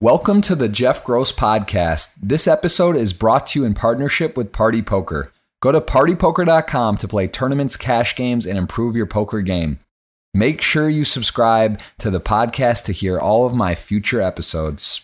Welcome to the Jeff Gross Podcast. This episode is brought to you in partnership with Party Poker. Go to partypoker.com to play tournaments, cash games, and improve your poker game. Make sure you subscribe to the podcast to hear all of my future episodes.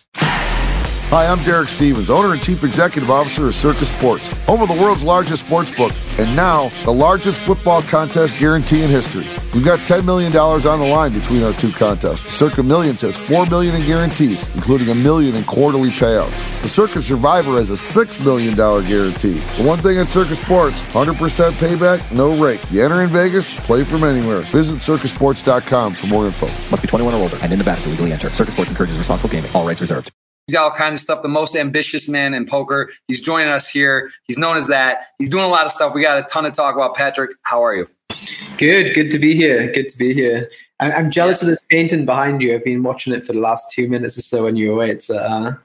Hi, I'm Derek Stevens, owner and chief executive officer of Circa Sports, home of the world's largest sports book, and now the largest football contest guarantee in history. We've got $10 million on the line between our two contests. Circa Millions has 4 million in guarantees, including a million in quarterly payouts. The Circa Survivor has a $6 million guarantee. The one thing at Circa Sports, 100% payback, no rake. You enter in Vegas, play from anywhere. Visit circasports.com for more info. Must be 21 or older and in the Nevada to legally enter. Circa Sports encourages responsible gaming. All rights reserved. He's got all kinds of stuff. The most ambitious man in poker. He's joining us here. He's known as that. He's doing a lot of stuff. We got a ton to talk about. Patrick, how are you? Good. Good to be here. Good to be here. I'm jealous of this painting behind you. I've been watching it for the last two minutes or so when you were away. It's uh,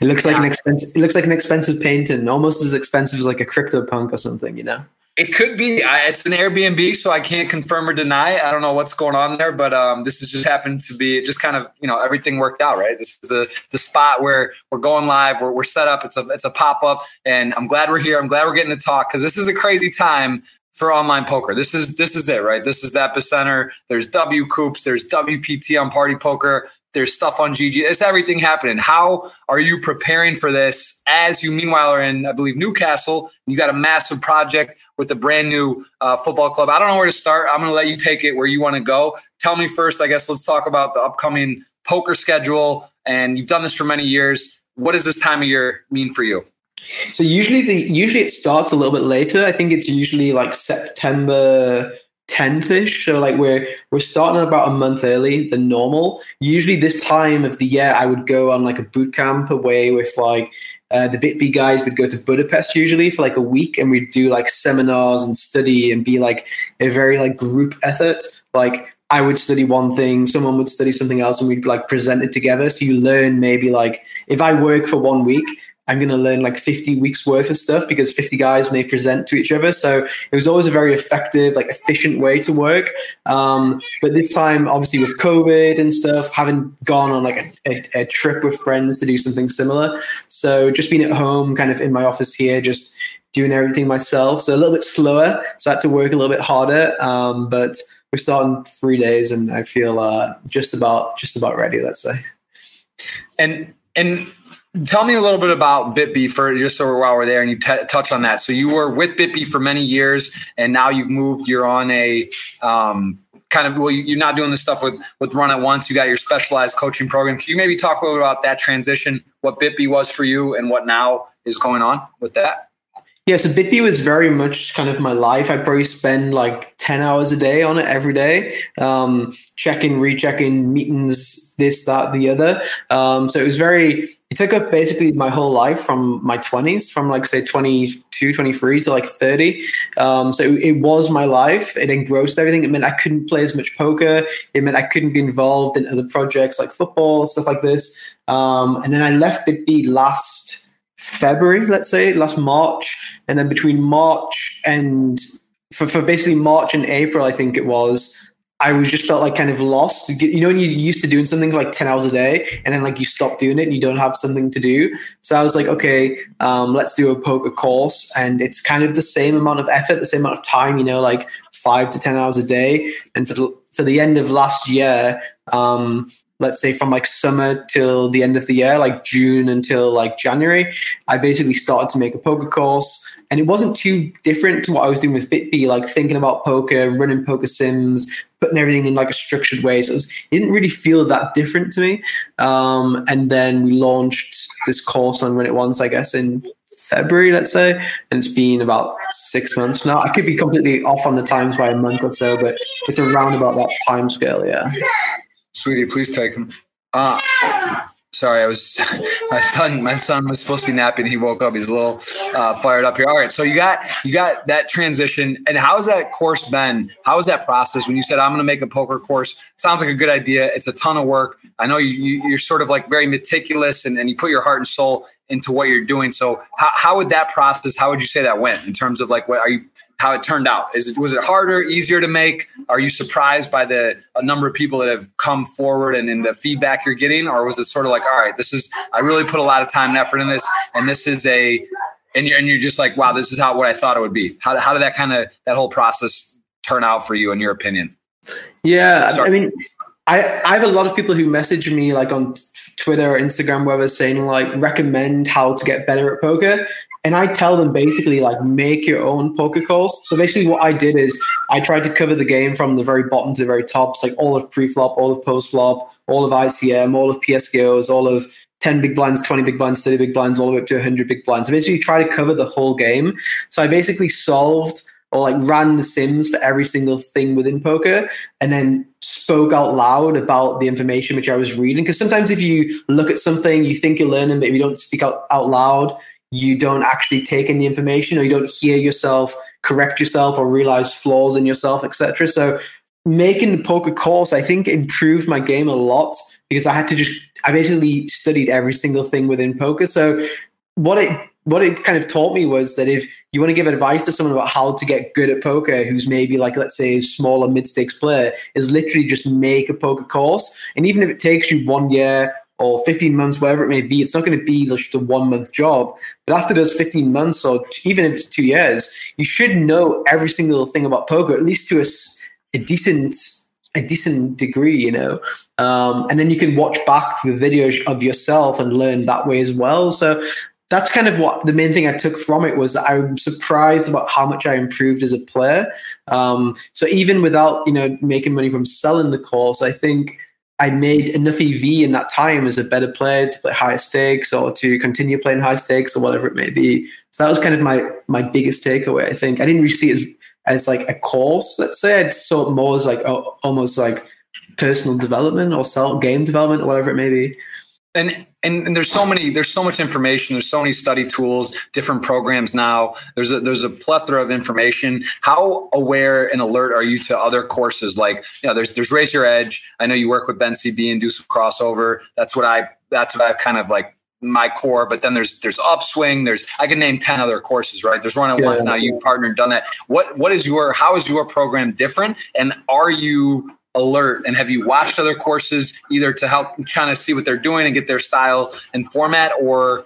it looks like an expensive. It looks like an expensive painting, almost as expensive as like a crypto punk or something. You know. It could be. I, it's an Airbnb, so I can't confirm or deny. I don't know what's going on there, but um, this has just happened to be just kind of you know everything worked out right. This is the the spot where we're going live. We're, we're set up. It's a it's a pop up, and I'm glad we're here. I'm glad we're getting to talk because this is a crazy time for online poker. This is this is it, right? This is the epicenter. There's WCOOPs, there's WPT on Party Poker, there's stuff on GG. It's everything happening. How are you preparing for this as you meanwhile are in, I believe, Newcastle? You got a massive project with a brand new uh, football club. I don't know where to start. I'm going to let you take it where you want to go. Tell me first, I guess, let's talk about the upcoming poker schedule. And you've done this for many years. What does this time of year mean for you? So usually the usually it starts a little bit later. I think it's usually like September 10th ish. So like we're we're starting about a month early than normal. Usually this time of the year I would go on like a boot camp away with like uh, the BitB guys would go to Budapest usually for like a week and we'd do like seminars and study and be like a very like group effort. Like I would study one thing, someone would study something else, and we'd like present it together. So you learn maybe like if I work for one week, I'm going to learn like 50 weeks worth of stuff because 50 guys may present to each other. So it was always a very effective, like efficient way to work. Um, but this time, obviously with COVID and stuff, haven't gone on like a, a, a trip with friends to do something similar. So just being at home, kind of in my office here, just doing everything myself. So a little bit slower. So I had to work a little bit harder. Um, but we're starting three days and I feel uh, just about, just about ready, let's say. And, and Tell me a little bit about BitB for just so while we're there and you t- touch on that. So you were with BitB for many years and now you've moved, you're on a um, kind of, well, you're not doing this stuff with, with Run It Once. You got your specialized coaching program. Can you maybe talk a little bit about that transition, what BitB was for you and what now is going on with that? Yeah, so BitB was very much kind of my life. I probably spend like 10 hours a day on it every day, um, checking, rechecking meetings, this, that, the other. Um, so it was very, it took up basically my whole life from my 20s, from like, say, 22, 23 to like 30. Um, so it, it was my life. It engrossed everything. It meant I couldn't play as much poker. It meant I couldn't be involved in other projects like football, stuff like this. Um, and then I left BitB last February, let's say, last March. And then between March and for, for basically March and April, I think it was, I was just felt like kind of lost. You know, when you're used to doing something for like 10 hours a day and then like you stop doing it and you don't have something to do. So I was like, okay, um, let's do a poker course. And it's kind of the same amount of effort, the same amount of time, you know, like five to 10 hours a day. And for the, for the end of last year, um, let's say from like summer till the end of the year, like June until like January, I basically started to make a poker course. And it wasn't too different to what I was doing with BitB, like thinking about poker, running poker sims, putting everything in like a structured way. So it, was, it didn't really feel that different to me. Um, and then we launched this course on Run It Once, I guess, in February, let's say, and it's been about six months now. I could be completely off on the times by a month or so, but it's around about that time scale, yeah. Sweetie, please take him. Uh, sorry, I was my son. My son was supposed to be napping. He woke up. He's a little uh, fired up here. All right, so you got you got that transition, and how's that course been? How was that process when you said I'm going to make a poker course? Sounds like a good idea. It's a ton of work. I know you, you are sort of like very meticulous, and, and you put your heart and soul into what you're doing. So how, how would that process, how would you say that went in terms of like, what are you, how it turned out? Is it, was it harder, easier to make? Are you surprised by the a number of people that have come forward and in the feedback you're getting? Or was it sort of like, all right, this is, I really put a lot of time and effort in this and this is a, and you're, and you're just like, wow, this is how, what I thought it would be. How, how did that kind of, that whole process turn out for you in your opinion? Yeah. Sorry. I mean, I, I have a lot of people who message me like on Twitter or Instagram, where they're saying like recommend how to get better at poker. And I tell them basically like make your own poker calls. So basically what I did is I tried to cover the game from the very bottom to the very top. It's like all of pre-flop, all of post-flop, all of ICM, all of PSKOs, all of 10 big blinds, 20 big blinds, 30 big blinds, all the way up to 100 big blinds. So basically try to cover the whole game. So I basically solved or like ran the sims for every single thing within poker and then spoke out loud about the information which I was reading. Because sometimes if you look at something, you think you're learning, but if you don't speak out, out loud, you don't actually take in the information or you don't hear yourself correct yourself or realize flaws in yourself, etc. So making the poker course, I think improved my game a lot because I had to just I basically studied every single thing within poker. So what it what it kind of taught me was that if you want to give advice to someone about how to get good at poker, who's maybe like, let's say, a smaller mid stakes player, is literally just make a poker course. And even if it takes you one year or 15 months, whatever it may be, it's not going to be just a one month job. But after those 15 months, or even if it's two years, you should know every single thing about poker, at least to a, a decent a decent degree, you know. Um, and then you can watch back the videos of yourself and learn that way as well. So that's kind of what the main thing I took from it was I'm surprised about how much I improved as a player. Um, so even without you know making money from selling the course, I think I made enough EV in that time as a better player to play higher stakes or to continue playing high stakes or whatever it may be. So that was kind of my my biggest takeaway. I think I didn't really see it as as like a course. Let's say I saw it more as like oh, almost like personal development or self game development or whatever it may be and, and and there's so many there's so much information. There's so many study tools different programs now. There's a there's a plethora of information. How aware and alert are you to other courses? Like you know there's there's raise your edge. I know you work with ben cb and do some crossover. That's what i that's what i've kind of like my core. But then there's there's upswing. There's i can name 10 other courses right? There's run at yeah. once now. You partnered done that. What what is your how is your program different? And are you alert? And have you watched other courses either to help kind of see what they're doing and get their style and format? Or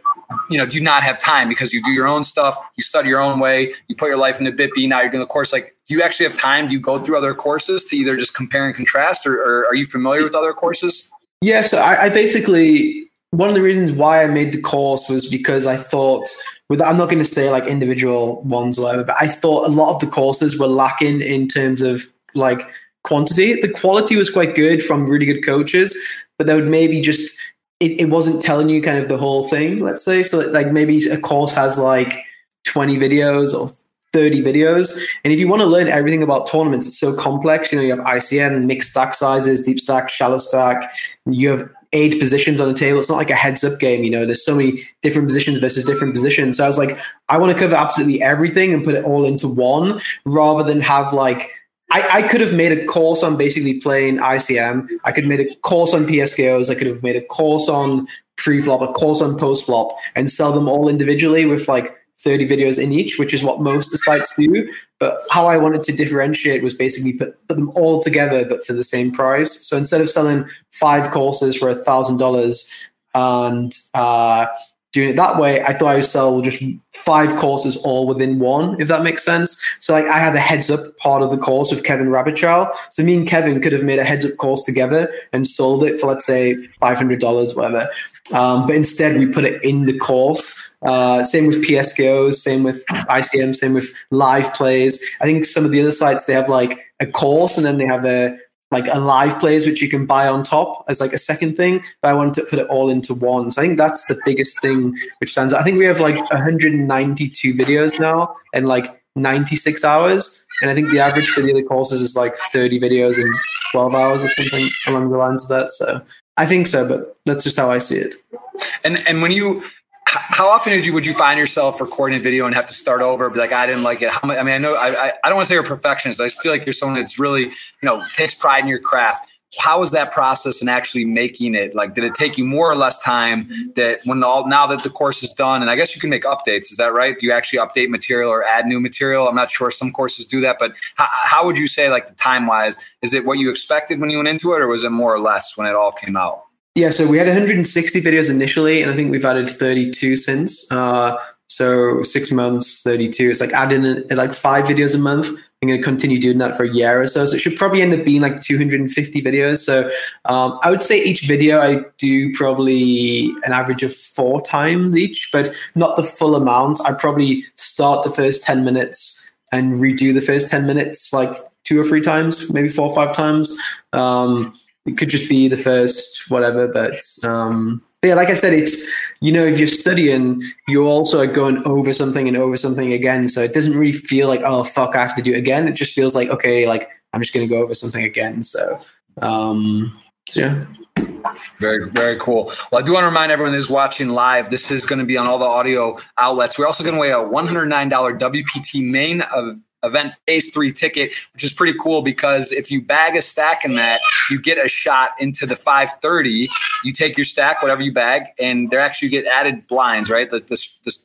you know do you not have time because you do your own stuff you study your own way you put your life into BitB now you're doing the course? Like do you actually have time? Do you go through other courses to either just compare and contrast or, or are you familiar with other courses? Yeah so I, I basically one of the reasons why I made the course was because I thought with I'm not going to say like individual ones or whatever, but I thought a lot of the courses were lacking in terms of like quantity. The quality was quite good from really good coaches, but they would maybe just it, it wasn't telling you kind of the whole thing. Let's say so, like maybe a course has like twenty videos or 30 videos. And if you want to learn everything about tournaments, it's so complex. You know, you have ICM, mixed stack sizes, deep stack, shallow stack. You have eight positions on the table. It's not like a heads up game. You know, there's so many different positions versus different positions. So I was like, I want to cover absolutely everything and put it all into one rather than have like I, I, could have made a course on basically playing ICM. I could have made a course on PSKOs. I could have made a course on pre-flop, a course on post-flop, and sell them all individually with like 30 videos in each, which is what most of the sites do. But how I wanted to differentiate was basically put, put them all together, but for the same price. So instead of selling five courses for a thousand dollars and uh, doing it that way, I thought I would sell just five courses all within one, if that makes sense. So like I had a heads up part of the course with Kevin Rabichow. So me and Kevin could have made a heads up course together and sold it for let's say five hundred dollars, whatever. Um, but instead we put it in the course. Uh, same with PSKOs, same with ICM, same with live plays. I think some of the other sites they have like a course and then they have a like a live plays which you can buy on top as like a second thing but i wanted to put it all into one. So i think that's the biggest thing which stands out. I think we have like 192 videos now and like 96 hours and i think the average for the other courses is like 30 videos in 12 hours or something along the lines of that so i think so but that's just how i see it. And and when you how often did you would you find yourself recording a video and have to start over? Be like, I didn't like it. How I mean, I know I, I, I don't want to say you're a perfectionist. I feel like you're someone that's really you know takes pride in your craft. how was that process and actually making it? Like, did it take you more or less time that when all now that the course is done, and I guess you can make updates. Is that right? Do you actually update material or add new material? I'm not sure. Some courses do that, but how, how would you say, like, the time wise, is it what you expected when you went into it, or was it more or less when it all came out? Yeah, so we had 160 videos initially, and I think we've added 32 since. Uh, so six months, 32. It's like adding like five videos a month. I'm going to continue doing that for a year or so. So it should probably end up being like 250 videos. So um, I would say each video I do probably an average of four times each, but not the full amount. I probably start the first 10 minutes and redo the first 10 minutes like two or three times, maybe four or five times. Um, it could just be the first whatever, but um, but yeah, like I said, it's you know, if you're studying, you also are going over something and over something again. So it doesn't really feel like, oh fuck, I have to do it again. It just feels like, okay, like I'm just gonna go over something again. So um so yeah. Very, very cool. Well, I do want to remind everyone who's watching live, this is going to be on all the audio outlets. We're also going to weigh a $109 WPT main of event phase three ticket, which is pretty cool because if you bag a stack in that, you get a shot into the 530. You take your stack, whatever you bag, and they actually get added blinds, right? The, the,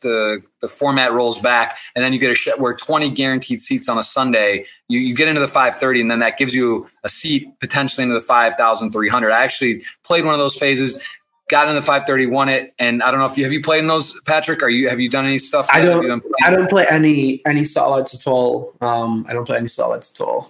the, the format rolls back, and then you get a shot where 20 guaranteed seats on a Sunday. You, you get into the 530, and then that gives you a seat potentially into the 5,300. I actually played one of those phases got in the 530, won it. And I don't know if you have you played in those, Patrick. Are you have you done any stuff? I don't. I don't play any any solids at all. Um, I don't play any solids at all.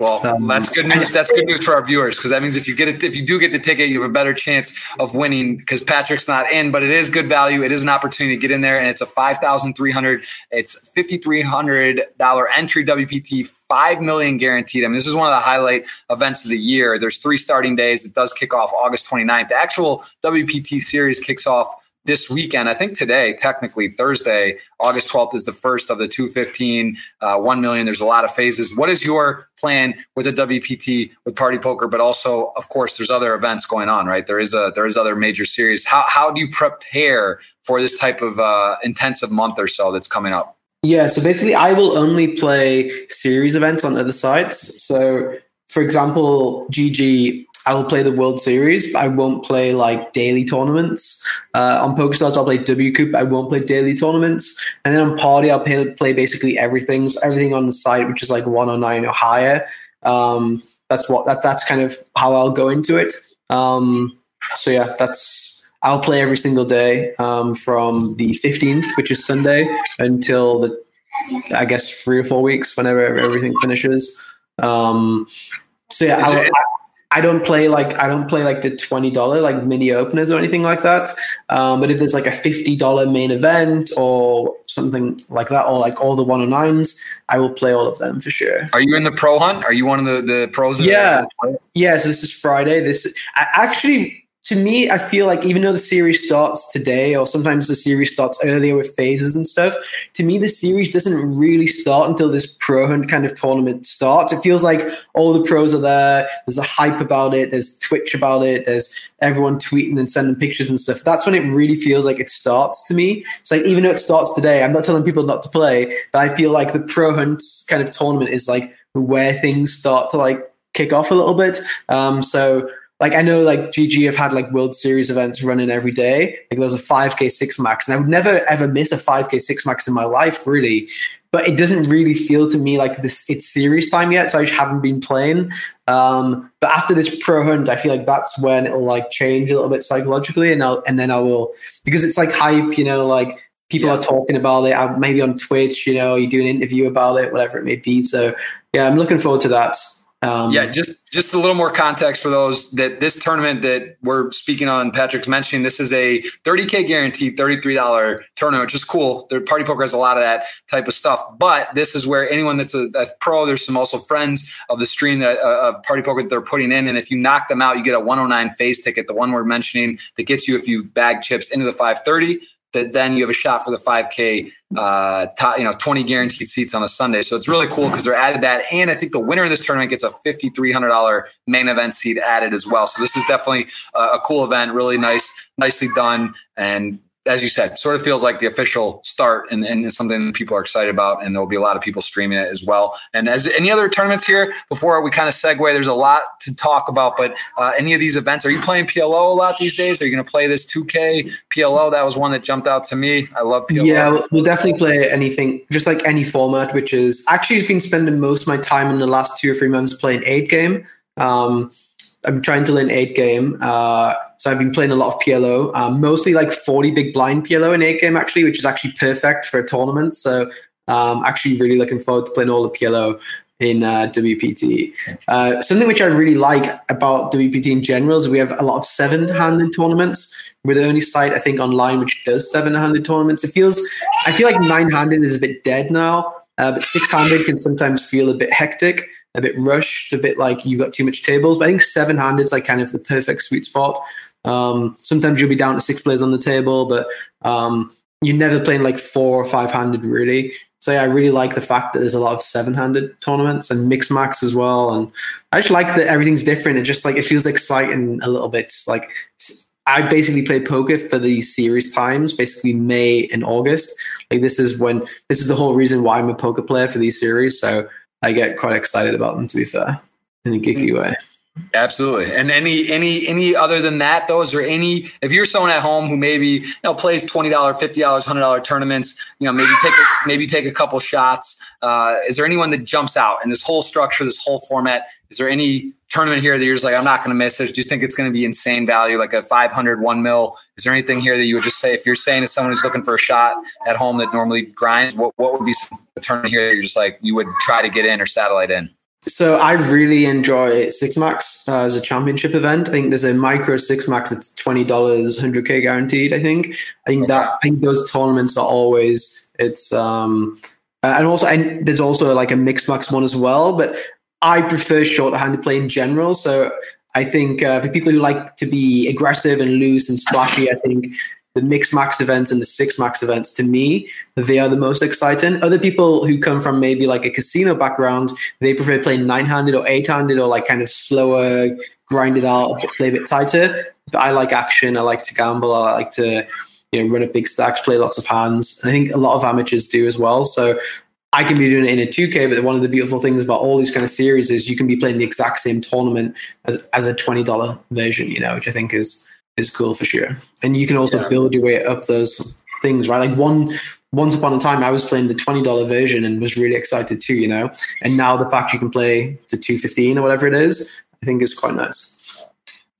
Well, um, that's good news. That's good news for our viewers because that means if you get it, if you do get the ticket, you have a better chance of winning because Patrick's not in. But it is good value. It is an opportunity to get in there, and it's a five thousand three hundred. It's fifty three hundred dollar entry WPT, five million guaranteed. I mean, this is one of the highlight events of the year. There's three starting days. It does kick off August 29th. The actual WPT series kicks off this weekend. I think today, technically Thursday, August 12th is the first of the 215, uh, 1 million. There's a lot of phases. What is your plan with the WPT with Party Poker? But also, of course, there's other events going on, right? There is a, there is other major series. How, how do you prepare for this type of uh, intensive month or so that's coming up? Yeah. So basically I will only play series events on other sites. So for example, GG I will play the World Series, but I won't play like daily tournaments. Uh, on PokerStars, I'll play WCOOP. I won't play daily tournaments. And then on Party, I'll play, play basically everything. So everything on the site, which is like 109 or higher. Um, that's what that that's kind of how I'll go into it. Um, so yeah, that's I'll play every single day um, from the 15th, which is Sunday, until the I guess three or four weeks, whenever everything finishes. Um, so yeah, I'll, I don't play like I don't play like the twenty dollar like mini openers or anything like that. Um, but if there's like a fifty dollar main event or something like that, or like all the one on nines, I will play all of them for sure. Are you in the pro hunt? Are you one of the the pros? Yeah, yeah. So this is Friday. This is, I actually to me, I feel like even though the series starts today, or sometimes the series starts earlier with phases and stuff, to me, the series doesn't really start until this pro hunt kind of tournament starts. It feels like all the pros are there. There's a hype about it. There's Twitch about it. There's everyone tweeting and sending pictures and stuff. That's when it really feels like it starts to me. So, like, even though it starts today, I'm not telling people not to play, but I feel like the pro hunt kind of tournament is like where things start to like kick off a little bit. Um, so, like I know like GG have had like World Series events running every day. Like there was a 5K six max, and I would never ever miss a 5K six max in my life, really. But it doesn't really feel to me like this it's series time yet, so I just haven't been playing. Um, but after this pro hunt, I feel like that's when it'll like change a little bit psychologically, and I'll and then I will because it's like hype, you know, like people yeah. are talking about it. Maybe on Twitch, you know, you do an interview about it, whatever it may be. So yeah, I'm looking forward to that. Um, yeah, just just a little more context for those that this tournament that we're speaking on, Patrick's mentioning, this is a 30k guaranteed, $33 tournament, which is cool. Their party poker has a lot of that type of stuff, but this is where anyone that's a, a pro, there's some also friends of the stream that uh, of party poker that they're putting in, and if you knock them out, you get a 109 phase ticket, the one we're mentioning that gets you if you bag chips into the 530 that then you have a shot for the 5K, uh, you know, 20 guaranteed seats on a Sunday. So it's really cool because they're added that. And I think the winner of this tournament gets a $5,300 main event seat added as well. So this is definitely a, a cool event, really nice, nicely done. And as you said, sort of feels like the official start and, and it's something that people are excited about. And there'll be a lot of people streaming it as well. And as any other tournaments here, before we kind of segue, there's a lot to talk about. But uh, any of these events, are you playing PLO a lot these days? Are you going to play this 2K PLO? That was one that jumped out to me. I love PLO. Yeah, we'll definitely play anything, just like any format, which is actually has been spending most of my time in the last two or three months playing eight game. Um, I'm trying to learn eight game. Uh, so I've been playing a lot of PLO, um, mostly like 40 big blind PLO in eight game actually, which is actually perfect for a tournament. So um, actually really looking forward to playing all the PLO in uh, WPT. Uh, something which I really like about WPT in general is we have a lot of seven-handed tournaments. We're the only site I think online which does seven-handed tournaments. It feels I feel like nine-handed is a bit dead now, uh, but six-handed can sometimes feel a bit hectic a bit rushed, a bit like you've got too much tables. But I think seven handed's like kind of the perfect sweet spot. Um, sometimes you'll be down to six players on the table, but um, you're never playing like four or five handed really. So yeah, I really like the fact that there's a lot of seven handed tournaments and mixed max as well. And I just like that everything's different. It just like it feels exciting a little bit. It's like I basically play poker for these series times, basically May and August. Like this is when this is the whole reason why I'm a poker player for these series. So I get quite excited about them. To be fair, in a geeky mm-hmm. way. Absolutely. And any any any other than that, though, is there any if you're someone at home who maybe you know plays twenty dollar, fifty dollars, hundred dollar tournaments, you know, maybe take a, maybe take a couple shots. Uh, is there anyone that jumps out in this whole structure, this whole format? Is there any tournament here that you're just like, I'm not going to miss it? Do you think it's going to be insane value, like a 500 one mil? Is there anything here that you would just say if you're saying to someone who's looking for a shot at home that normally grinds, what what would be a tournament here you're just like you would try to get in or satellite in? So I really enjoy Six Max uh, as a championship event. I think there's a micro Six Max. It's twenty dollars, hundred k guaranteed. I think. I think that. I think those tournaments are always. It's um, and also and there's also like a mixed max one as well. But I prefer short-handed play in general. So I think uh, for people who like to be aggressive and loose and splashy, I think the mixed max events and the six max events to me they are the most exciting. Other people who come from maybe like a casino background they prefer playing nine-handed or eight-handed or like kind of slower grind it out play a bit tighter. But i like action i like to gamble i like to you know run up big stacks play lots of hands. And i think a lot of amateurs do as well. So I can be doing it in a 2K, but one of the beautiful things about all these kind of series is you can be playing the exact same tournament as, as a $20 version, you know, which I think is is cool for sure. And you can also yeah. build your way up those things, right? Like one once upon a time I was playing the twenty dollar version and was really excited too, you know. And now the fact you can play the two fifteen or whatever it is, I think is quite nice.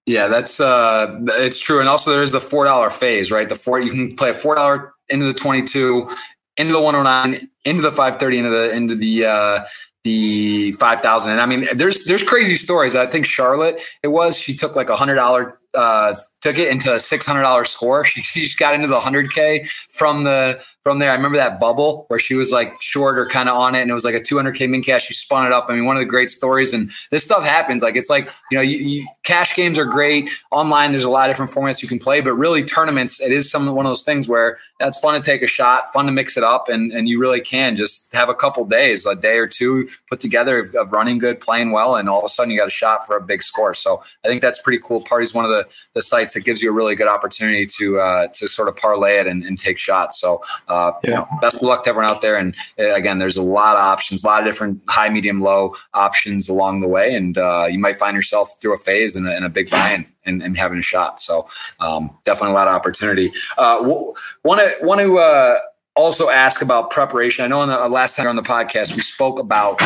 Yeah, that's uh it's true. And also there's the four dollar phase, right? The four you can play a four dollar into the twenty two, into the one oh nine, into the five thirty, into the into the uh the 5000 and i mean there's there's crazy stories i think charlotte it was she took like a hundred dollar uh, took it into a six hundred dollar score. She, just got into the hundred k from the from there. I remember that bubble where she was like short or kind of on it, and it was like a two hundred k min cash. She spun it up. I mean, one of the great stories. And this stuff happens. Like it's like you know, you, you, cash games are great online. There's a lot of different formats you can play, but really tournaments, it is some one of those things where that's fun to take a shot, fun to mix it up, and and you really can just have a couple days, a day or two put together of running good, playing well, and all of a sudden you got a shot for a big score. So I think that's pretty cool. Party's one of the the sites that gives you a really good opportunity to uh, to sort of parlay it and, and take shots. So uh, yeah. you know, best of luck to everyone out there. And uh, again, there's a lot of options, a lot of different high, medium, low options along the way, and uh, you might find yourself through a phase and a, a big buy-in and, and, having a shot. So um, definitely a lot of opportunity. Want to want to also ask about preparation. I know on the last time on the podcast we spoke about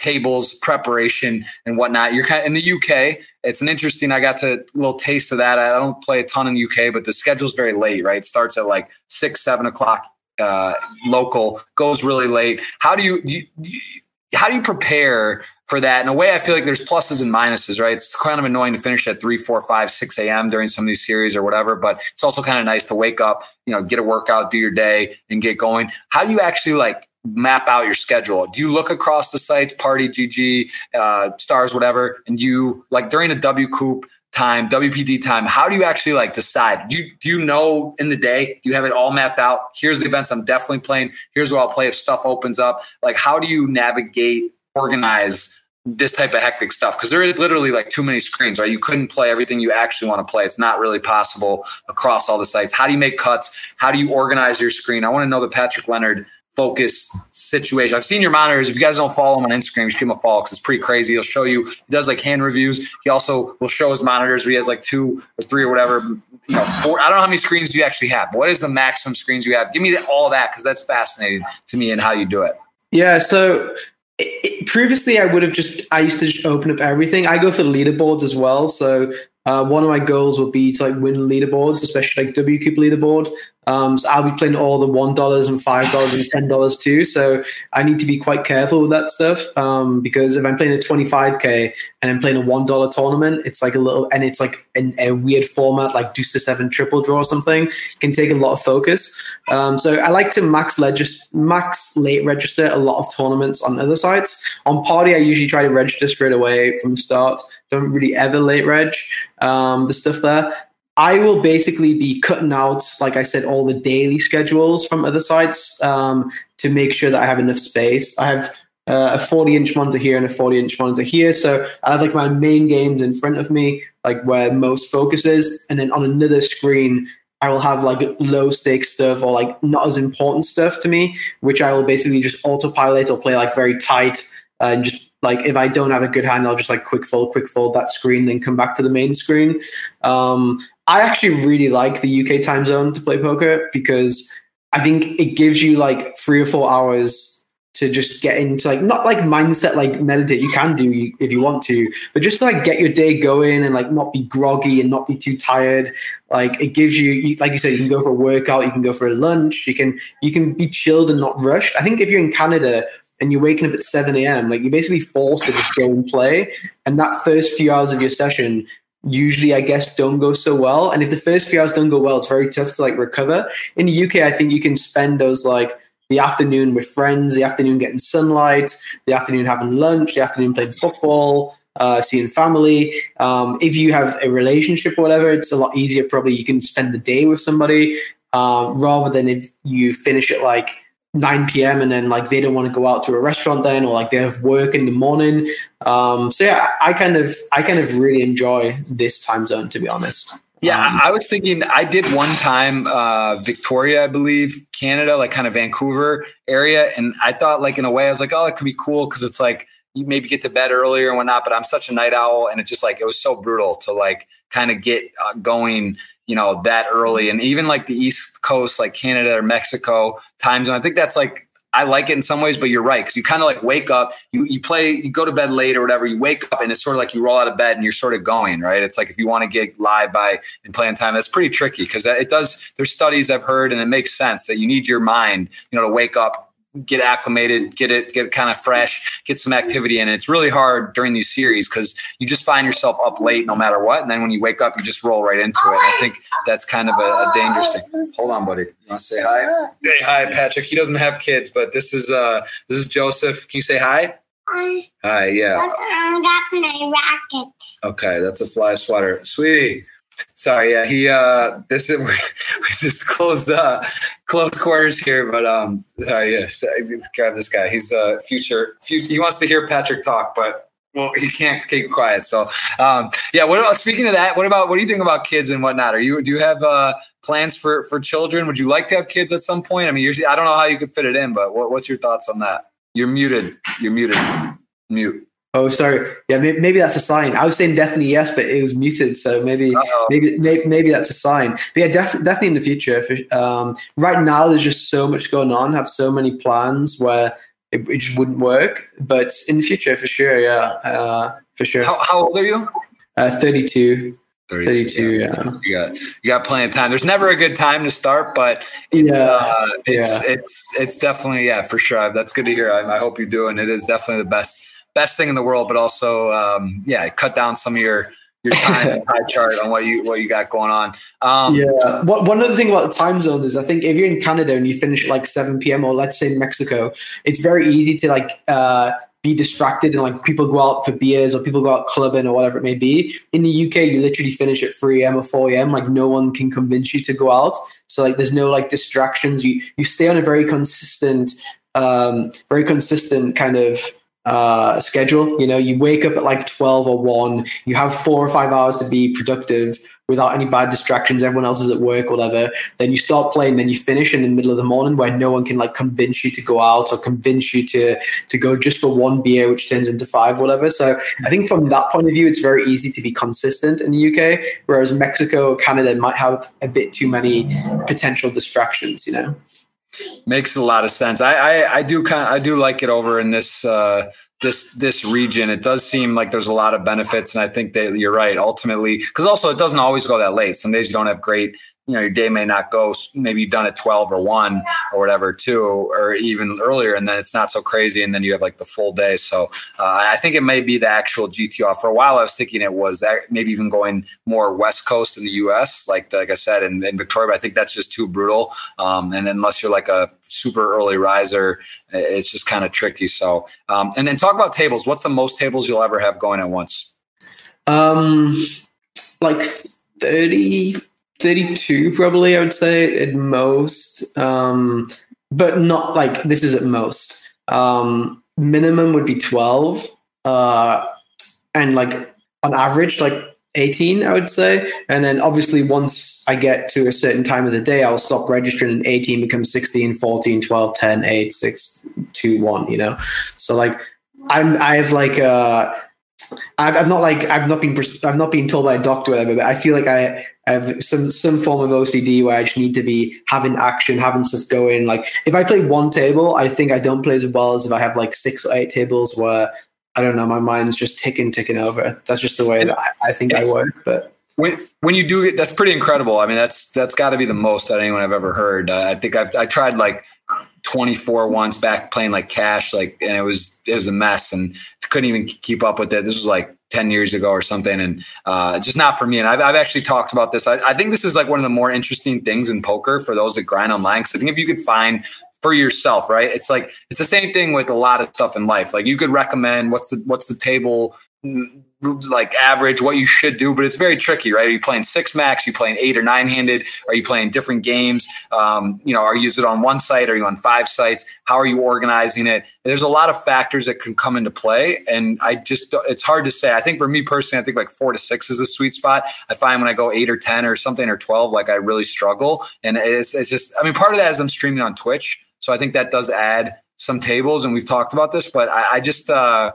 tables, preparation, and whatnot. You're kind of in the UK. It's an interesting. I got to a little taste of that. I don't play a ton in the UK, but the schedule's very late. Right, it starts at like six, seven o'clock uh, local, goes really late. How do you, you, you how do you prepare for that? In a way, I feel like there's pluses and minuses, right? It's kind of annoying to finish at three, four, five, six a.m. during some of these series or whatever, but it's also kind of nice to wake up, you know, get a workout, do your day, and get going. How do you actually like map out your schedule? Do you look across the sites, Party, GG, uh, Stars, whatever, and you like during a WCOOP time, WPT time? How do you actually like decide? Do you do you know in the day? Do you have it all mapped out? Here's the events I'm definitely playing. Here's where I'll play if stuff opens up. Like, how do you navigate, organize? this type of hectic stuff because there is literally like too many screens, right? You couldn't play everything you actually want to play. It's not really possible across all the sites. How do you make cuts? How do you organize your screen? I want to know the Patrick Leonard focus situation. I've seen your monitors. If you guys don't follow him on Instagram, you should give him a follow because it's pretty crazy. He'll show you. He does like hand reviews. He also will show his monitors. He has like two or three or whatever. You know, four. I don't know how many screens you actually have. What is the maximum screens you have? Give me all that because that's fascinating to me and how you do it. Yeah. So it, previously I would have just I used to just open up everything. I go for leaderboards as well. So uh, one of my goals would be to like win leaderboards, especially like WCOOP leaderboard. Um, so I'll be playing all the one dollars and five dollars and ten dollars too. So I need to be quite careful with that stuff um, because if I'm playing a twenty five k and I'm playing a one dollar tournament, it's like a little and it's like in a weird format like deuce to seven triple draw or something can take a lot of focus. Um, so I like to max max late register a lot of tournaments on other sites. On Party, I usually try to register straight away from the start. Don't really ever late reg um, the stuff there. I will basically be cutting out, like I said, all the daily schedules from other sites um, to make sure that I have enough space. I have uh, a 40 inch monitor here and a 40 inch monitor here. So I have like my main games in front of me, like where most focus is. And then on another screen, I will have like low stakes stuff or like not as important stuff to me, which I will basically just autopilot or play like very tight uh, and just like if I don't have a good hand, I'll just like quick fold, quick fold that screen, then come back to the main screen. Um, I actually really like the UK time zone to play poker because I think it gives you like three or four hours to just get into like not like mindset like meditate. You can do if you want to but just to, like get your day going and like not be groggy and not be too tired. Like it gives you like you said you can go for a workout you can go for a lunch you can you can be chilled and not rushed. I think if you're in canada and you're waking up at 7 a.m like you're basically forced to just go and play. And that first few hours of your session usually I guess don't go so well. And if the first few hours don't go well, it's very tough to like recover. In the UK, I think you can spend those like the afternoon with friends, the afternoon getting sunlight, the afternoon having lunch, the afternoon playing football, uh, seeing family. Um, if you have a relationship or whatever, it's a lot easier. Probably you can spend the day with somebody um, rather than if you finish at like 9 p.m. and then like they don't want to go out to a restaurant then or like they have work in the morning. Um, so yeah, I kind of I kind of really enjoy this time zone to be honest. Yeah, um, I was thinking I did one time uh, Victoria, I believe, Canada, like kind of Vancouver area, and I thought like in a way I was like, oh, it could be cool because it's like you maybe get to bed earlier and whatnot. But I'm such a night owl, and it just like it was so brutal to like kind of get uh, going you know, that early. And even like the East Coast, like Canada or Mexico time zone, I think that's like, I like it in some ways, but you're right. Cause you kind of like wake up, you, you play, you go to bed late or whatever, you wake up and it's sort of like you roll out of bed and you're sort of going, right? It's like if you want to get live by and play on time, that's pretty tricky because it does, there's studies I've heard and it makes sense that you need your mind, you know, to wake up get acclimated, get it, get it kind of fresh, get some activity in. And it's really hard during these series because you just find yourself up late no matter what. And then when you wake up, you just roll right into it. And I think that's kind of a, a dangerous thing. Hold on, buddy. You want to say hi? Hey, hi, Patrick. He doesn't have kids, but this is uh this is Joseph. Can you say hi? Hi. Hi. Yeah. That's my racket. Okay, that's a fly swatter, sweetie. Sorry, yeah, he uh this is we just closed uh close quarters here, but um sorry, yeah, grab this guy. He's uh future future he wants to hear Patrick talk, but well he can't keep quiet. So um yeah, what about speaking of that, what about what do you think about kids and whatnot? Are you do you have uh plans for for children? Would you like to have kids at some point? I mean I don't know how you could fit it in, but what, what's your thoughts on that? You're muted. You're muted. Mute. Oh, sorry. Yeah, maybe, that's a sign. I was saying definitely yes, but it was muted. So maybe, maybe, maybe, maybe that's a sign. But yeah, def- definitely in the future. For, um, right now, there's just so much going on. Have so many plans where it, it, just wouldn't work. But in the future, for sure. Yeah, uh, for sure. How, how old are you? Uh, 32. 32, 32 yeah. yeah. You got you got plenty of time. There's never a good time to start, but it's yeah, uh, it's, yeah. it's it's definitely yeah for sure. That's good to hear. I, I hope you do, and it is definitely the best best thing in the world, but also um, yeah, cut down some of your your time pie chart on what you what you got going on. Um, yeah, what, one other thing about the time zones is I think if you're in Canada and you finish like 7 p.m. or let's say in Mexico, it's very easy to like uh, be distracted and like people go out for beers or people go out clubbing or whatever it may be. In the UK, you literally finish at 3 a.m. or 4 a.m. Like no one can convince you to go out. So like there's no like distractions. You you stay on a very consistent, um, very consistent kind of uh, schedule. You know, you wake up at like 12 or 1, you have four or five hours to be productive without any bad distractions. Everyone else is at work or whatever. Then you start playing, then you finish in the middle of the morning where no one can like convince you to go out or convince you to to go just for one beer, which turns into five, whatever. So I think from that point of view, it's very easy to be consistent in the UK, whereas Mexico or Canada might have a bit too many potential distractions, you know. Makes a lot of sense. I, I, I do kind of, I do like it over in this uh, this this region. It does seem like there's a lot of benefits, and I think that you're right. Ultimately, because also it doesn't always go that late. Some days you don't have great you know your day may not go maybe you've done it 12 or 1 or whatever too or even earlier and then it's not so crazy and then you have like the full day. So uh, i think it may be the actual gtr for a while i was thinking it was that maybe even going more west coast in the us like like i said in, in victoria but i think that's just too brutal. Um, and unless you're like a super early riser it's just kind of tricky. So um, and then talk about tables. What's the most tables you'll ever have going at once? Um like 30 32 probably i would say at most. Um, but not like this is at most. Um, minimum would be 12 uh, and like on average like 18 i would say. And then obviously once i get to a certain time of the day i'll stop registering and 18 becomes 16 14 12 10 8 6 2 1 you know? So like i'm i have like uh I'm not like I've not been I've not been told by a doctor or whatever, but I feel like I have some some form of OCD where I just need to be having action, having stuff going. Like if I play one table, I think I don't play as well as if I have like six or eight tables where I don't know, my mind's just ticking, ticking over. That's just the way that I, I think I work. But when when you do it, that's pretty incredible. I mean, that's that's got to be the most that anyone I've ever heard. Uh, I think I've I tried like 24 once back playing like cash, like, and it was it was a mess and couldn't even keep up with it. This was like 10 years ago or something and uh, just not for me. And I've, I've actually talked about this. I, I, think this is like one of the more interesting things in poker for those that grind online because i think if you could find for yourself right it's like it's the same thing with a lot of stuff in life. Like you could recommend what's the what's the table like average what you should do, but it's very tricky, right? Are you playing six max? Are you playing eight or nine handed? Are you playing different games? Um, you know, are you using it on one site? Are you on five sites? How are you organizing it? There's a lot of factors that can come into play, and I just it's hard to say. I think for me personally, I think like four to six is a sweet spot. I find when I go eight or ten or something or twelve, like I really struggle, and it's it's just I mean part of that is I'm streaming on Twitch, so I think that does add some tables, and we've talked about this, but I, I just. uh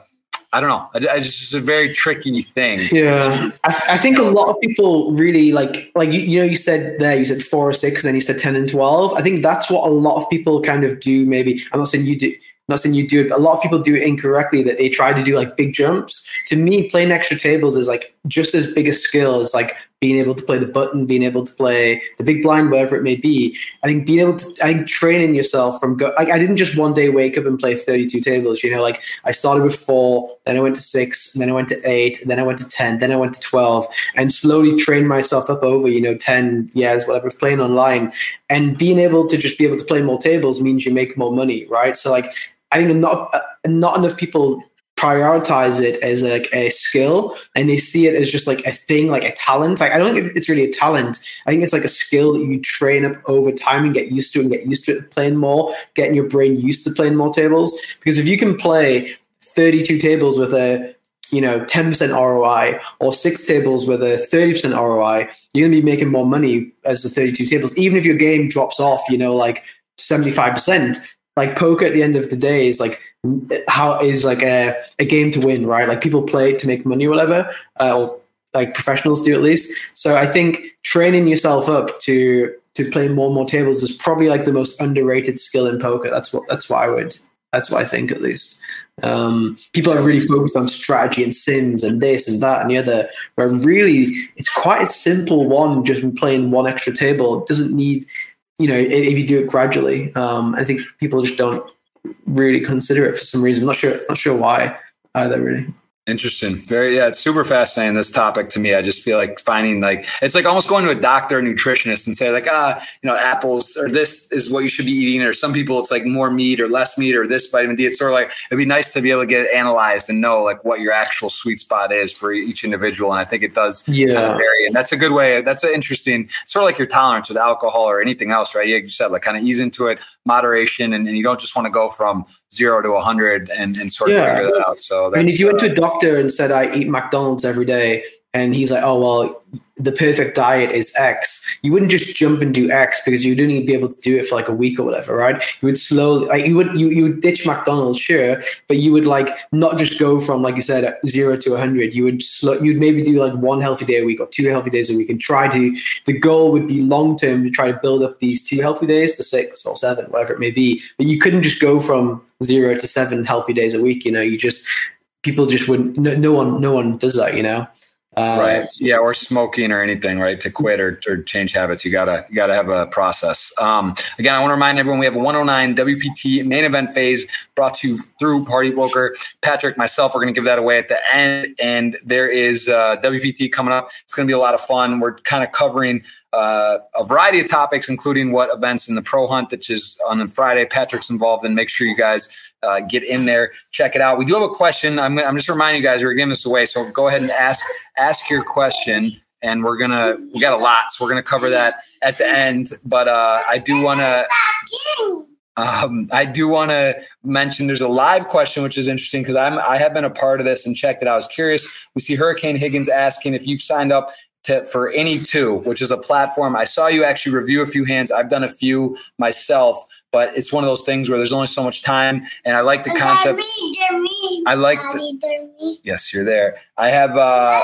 I don't know. It's just a very tricky thing. Yeah, I, I, think a lot of people really like, like you, you know, you said there, you said four or six, and then you said ten and twelve. I think that's what a lot of people kind of do. Maybe I'm not saying you do, not saying you do it, but a lot of people do it incorrectly that they try to do like big jumps. To me, playing extra tables is like just as big a skill as like being able to play the button, being able to play the big blind, whatever it may be. I think being able to, I think training yourself from go, like I didn't just one day wake up and play 32 tables, you know, like I started with four, then I went to six, and then I went to eight, then I went to 10, then I went to 12 and slowly trained myself up over, you know, 10 years, whatever, playing online and being able to just be able to play more tables means you make more money, right? So like I think not uh, not enough people prioritize it as like a skill and they see it as just like a thing like a talent. Like i don't think it's really a talent. I think it's like a skill that you train up over time and get used to and get used to playing more getting your brain used to playing more tables. Because if you can play 32 tables with a you know 10% roi or six tables with a 30% roi you're going to be making more money as the 32 tables. Even if your game drops off you know like 75% like poker at the end of the day is like how is like a, a game to win right? Like people play to make money or whatever uh, or like professionals do at least. So i think training yourself up to to play more and more tables is probably like the most underrated skill in poker. That's what that's what i would that's what i think at least. Um, people are really focused on strategy and sims and this and that and the other where really it's quite a simple one just playing one extra table. It doesn't need you know, if you do it gradually, um, I think people just don't really consider it for some reason. I'm not sure, not sure why either. Really. Interesting. Very, yeah, it's super fascinating. This topic to me, I just feel like finding like it's like almost going to a doctor, a nutritionist, and say like, ah, you know, apples or this is what you should be eating. Or some people, it's like more meat or less meat or this vitamin D. It's sort of like it'd be nice to be able to get it analyzed and know like what your actual sweet spot is for each individual. And I think it does, yeah, kind of vary. And that's a good way. That's an interesting, sort of like your tolerance with alcohol or anything else, right? Yeah, you said like kind of ease into it, moderation, and, and you don't just want to go from zero to 100 and, and sort of Yeah. figure that out. So I mean, if you went uh, to a doctor and said, I eat McDonald's every day, and he's like, oh, well, the perfect diet is X, you wouldn't just jump and do X because you'd only be able to do it for like a week or whatever, right? You would slowly, like, you would, you, you would ditch McDonald's, sure, but you would like not just go from, like you said, zero to 100. You would, slow, you'd maybe do like one healthy day a week or two healthy days a week and try to, the goal would be long term to try to build up these two healthy days to six or seven, whatever it may be. But you couldn't just go from zero to seven healthy days a week, you know, you just, people just wouldn't no, no one no one does that you know uh, right yeah or smoking or anything right to quit or, or change habits. You gotta you gotta have a process. Um, again i want to remind everyone we have a 109 wpt main event phase brought to you through party poker. Patrick myself we're going to give that away at the end and there is uh, wpt coming up. It's going to be a lot of fun. We're kind of covering uh, a variety of topics including what events in the pro hunt that is on friday patrick's involved and make sure you guys uh, get in there, check it out. We do have a question. I'm, I'm just reminding you guys we're giving this away, so go ahead and ask ask your question, and we're gonna we got a lot, so we're gonna cover that at the end. But uh, I do want to. Um, I do want to mention there's a live question which is interesting because I'm I have been a part of this and checked it. I was curious. We see Hurricane Higgins asking if you've signed up to, for any two, which is a platform. I saw you actually review a few hands. I've done a few myself, but it's one of those things where there's only so much time, and I like the concept. I like the, yes, you're there. I have. Uh,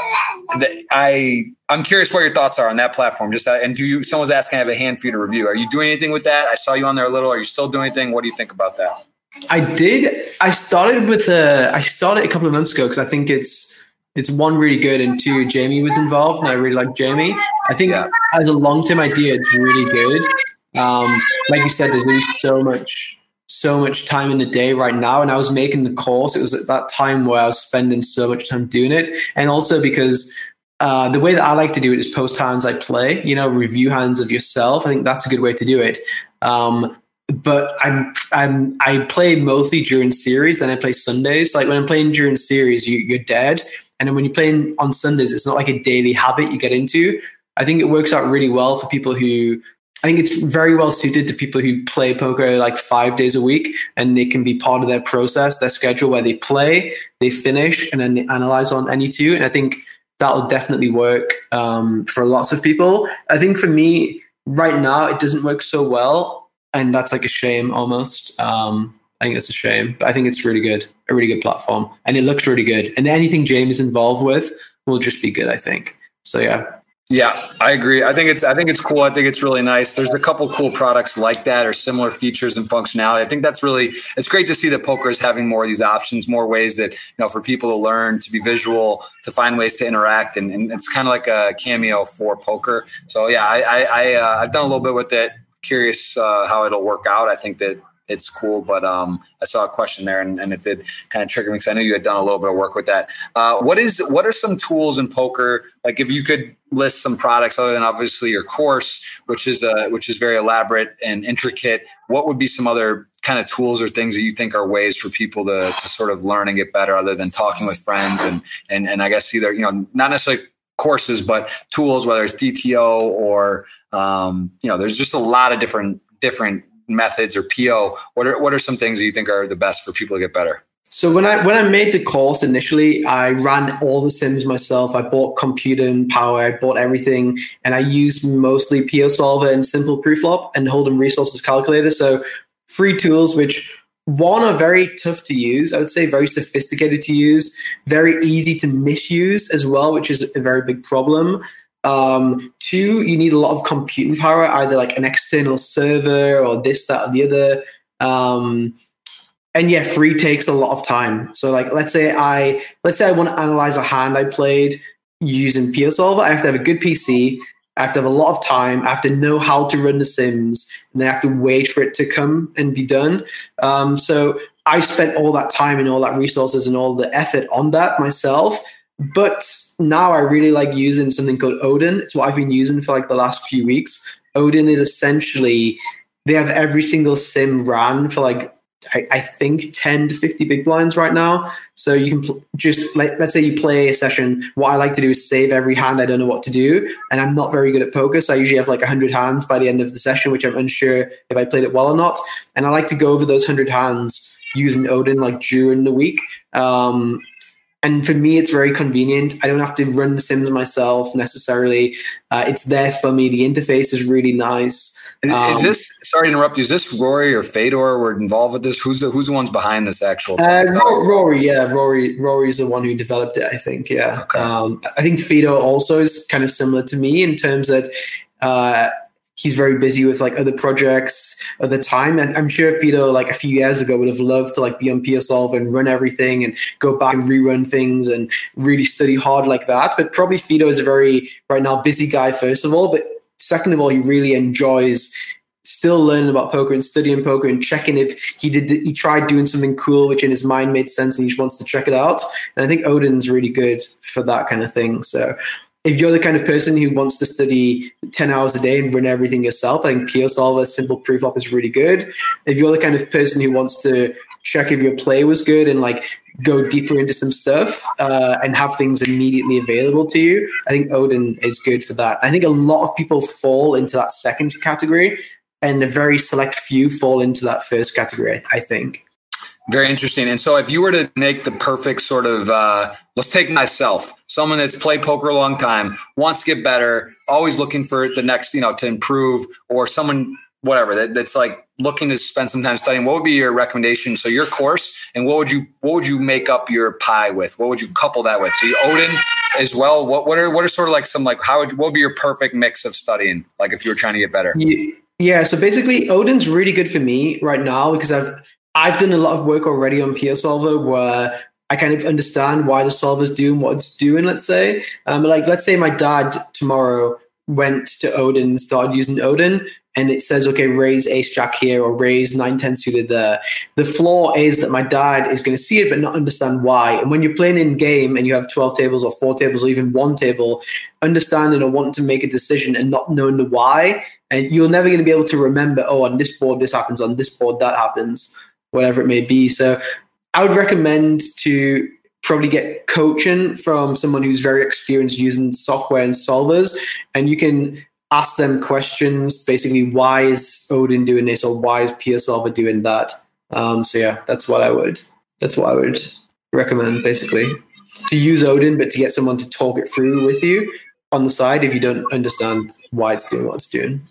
the, I I'm curious what your thoughts are on that platform. Just uh, and do you? Someone's asking. I have a hand for you to review. Are you doing anything with that? I saw you on there a little. Are you still doing anything? What do you think about that? I did. I started with a. I started a couple of months ago because I think it's it's one really good and two Jamie was involved and I really like Jamie. I think Yeah. as a long term idea, it's really good. Um, like you said, there's really so much so much time in the day right now, and I was making the course. It was at that time where I was spending so much time doing it, and also because. Uh, the way that I like to do it is post hands I play, you know, review hands of yourself. I think that's a good way to do it. Um, but I'm I'm I play mostly during series, then I play Sundays. Like when I'm playing during series, you, you're dead, and then when you're playing on Sundays, it's not like a daily habit you get into. I think it works out really well for people who. I think it's very well suited to people who play poker like five days a week, and it can be part of their process, their schedule, where they play, they finish, and then they analyze on any two. And I think that'll definitely work um, for lots of people. I think for me, right now, it doesn't work so well, and that's like a shame almost. Um, I think it's a shame, but I think it's really good, a really good platform, and it looks really good. And anything James is involved with will just be good, I think. So yeah, Yeah, I agree. I think it's I think it's cool. I think it's really nice. There's a couple cool products like that or similar features and functionality. I think that's really it's great to see that poker is having more of these options, more ways that you know for people to learn, to be visual, to find ways to interact, and, and it's kind of like a cameo for poker. So yeah, I, I, I uh, I've done a little bit with it. Curious uh, how it'll work out. I think that it's cool, but um, I saw a question there, and, and it did kind of trigger me because I knew you had done a little bit of work with that. Uh, what is what are some tools in poker? Like if you could list some products other than obviously your course, which is uh, which is very elaborate and intricate. What would be some other kind of tools or things that you think are ways for people to to sort of learn and get better, other than talking with friends and and and I guess either you know not necessarily courses, but tools, whether it's DTO or um, you know, there's just a lot of different different methods or PO. What are what are some things that you think are the best for people to get better? So when I when I made the course initially, I ran all the sims myself. I bought computer and power. I bought everything, and I used mostly PioSolver and Simple Preflop and Hold'em Resources Calculator. So free tools, which one are very tough to use. I would say very sophisticated to use, very easy to misuse as well, which is a very big problem. Um, two, you need a lot of computing power, either like an external server or this, that, or the other. Um, and yeah, free takes a lot of time. So like, let's say I let's say I want to analyze a hand I played using PioSolver. I have to have a good PC. I have to have a lot of time. I have to know how to run the sims, and then I have to wait for it to come and be done. Um, so I spent all that time and all that resources and all the effort on that myself. But now I really like using something called Odin. It's what I've been using for like the last few weeks. Odin is essentially they have every single sim ran for like I, I, think 10 to 50 big blinds right now. So you can pl- just like, let's say you play a session. What I like to do is save every hand I don't know what to do. And I'm not very good at poker. So I usually have like 100 hands by the end of the session, which I'm unsure if I played it well or not. And I like to go over those 100 hands using Odin like during the week. Um, and for me, it's very convenient. I don't have to run the sims myself necessarily. Uh, it's there for me. The interface is really nice. Um, is this sorry to interrupt you? Is this Rory or Fedor were involved with this? Who's the who's the ones behind this actual? Uh, Rory, yeah, Rory. Rory's the one who developed it. I think, yeah. Okay. Um, I think Fedor also is kind of similar to me in terms that uh, he's very busy with like other projects at the time. And I'm sure Fedor, like a few years ago, would have loved to like be on PSolve and run everything and go back and rerun things and really study hard like that. But probably Fedor is a very right now busy guy first of all, but Second of all, he really enjoys still learning about poker and studying poker and checking if he did he tried doing something cool which in his mind made sense and he just wants to check it out and i think odin's really good for that kind of thing so if you're the kind of person who wants to study 10 hours a day and run everything yourself i think PioSolver simple preflop is really good if you're the kind of person who wants to check if your play was good and like go deeper into some stuff uh, and have things immediately available to you. I think Odin is good for that. I think a lot of people fall into that second category, and a very select few fall into that first category. I think. Very interesting. And so, if you were to make the perfect sort of, uh, let's take myself, someone that's played poker a long time, wants to get better, always looking for the next, you know, to improve, or someone whatever that, that's like looking to spend some time studying what would be your recommendation? So your course and what would you what would you make up your pie with? What would you couple that with? So you odin as well what what are what are sort of like some like how would what would be your perfect mix of studying like if you were trying to get better? Yeah so basically odin's really good for me right now because i've i've done a lot of work already on PioSolver where I kind of understand why the solver's doing what it's doing, let's say. Um, like, let's say my dad tomorrow went to Odin and started using Odin and it says, okay, raise ace jack here or raise nine ten suited there. The flaw is that my dad is going to see it but not understand why. And when you're playing in game and you have 12 tables or four tables or even one table, understanding or wanting to make a decision and not knowing the why, and you're never going to be able to remember, oh, on this board this happens, on this board that happens, whatever it may be. So I would recommend to probably get coaching from someone who's very experienced using software and solvers and you can ask them questions basically why is odin doing this or why is PioSolver doing that? Um, so yeah that's what i would that's what i would recommend basically. To use odin but to get someone to talk it through with you on the side if you don't understand why it's doing what it's doing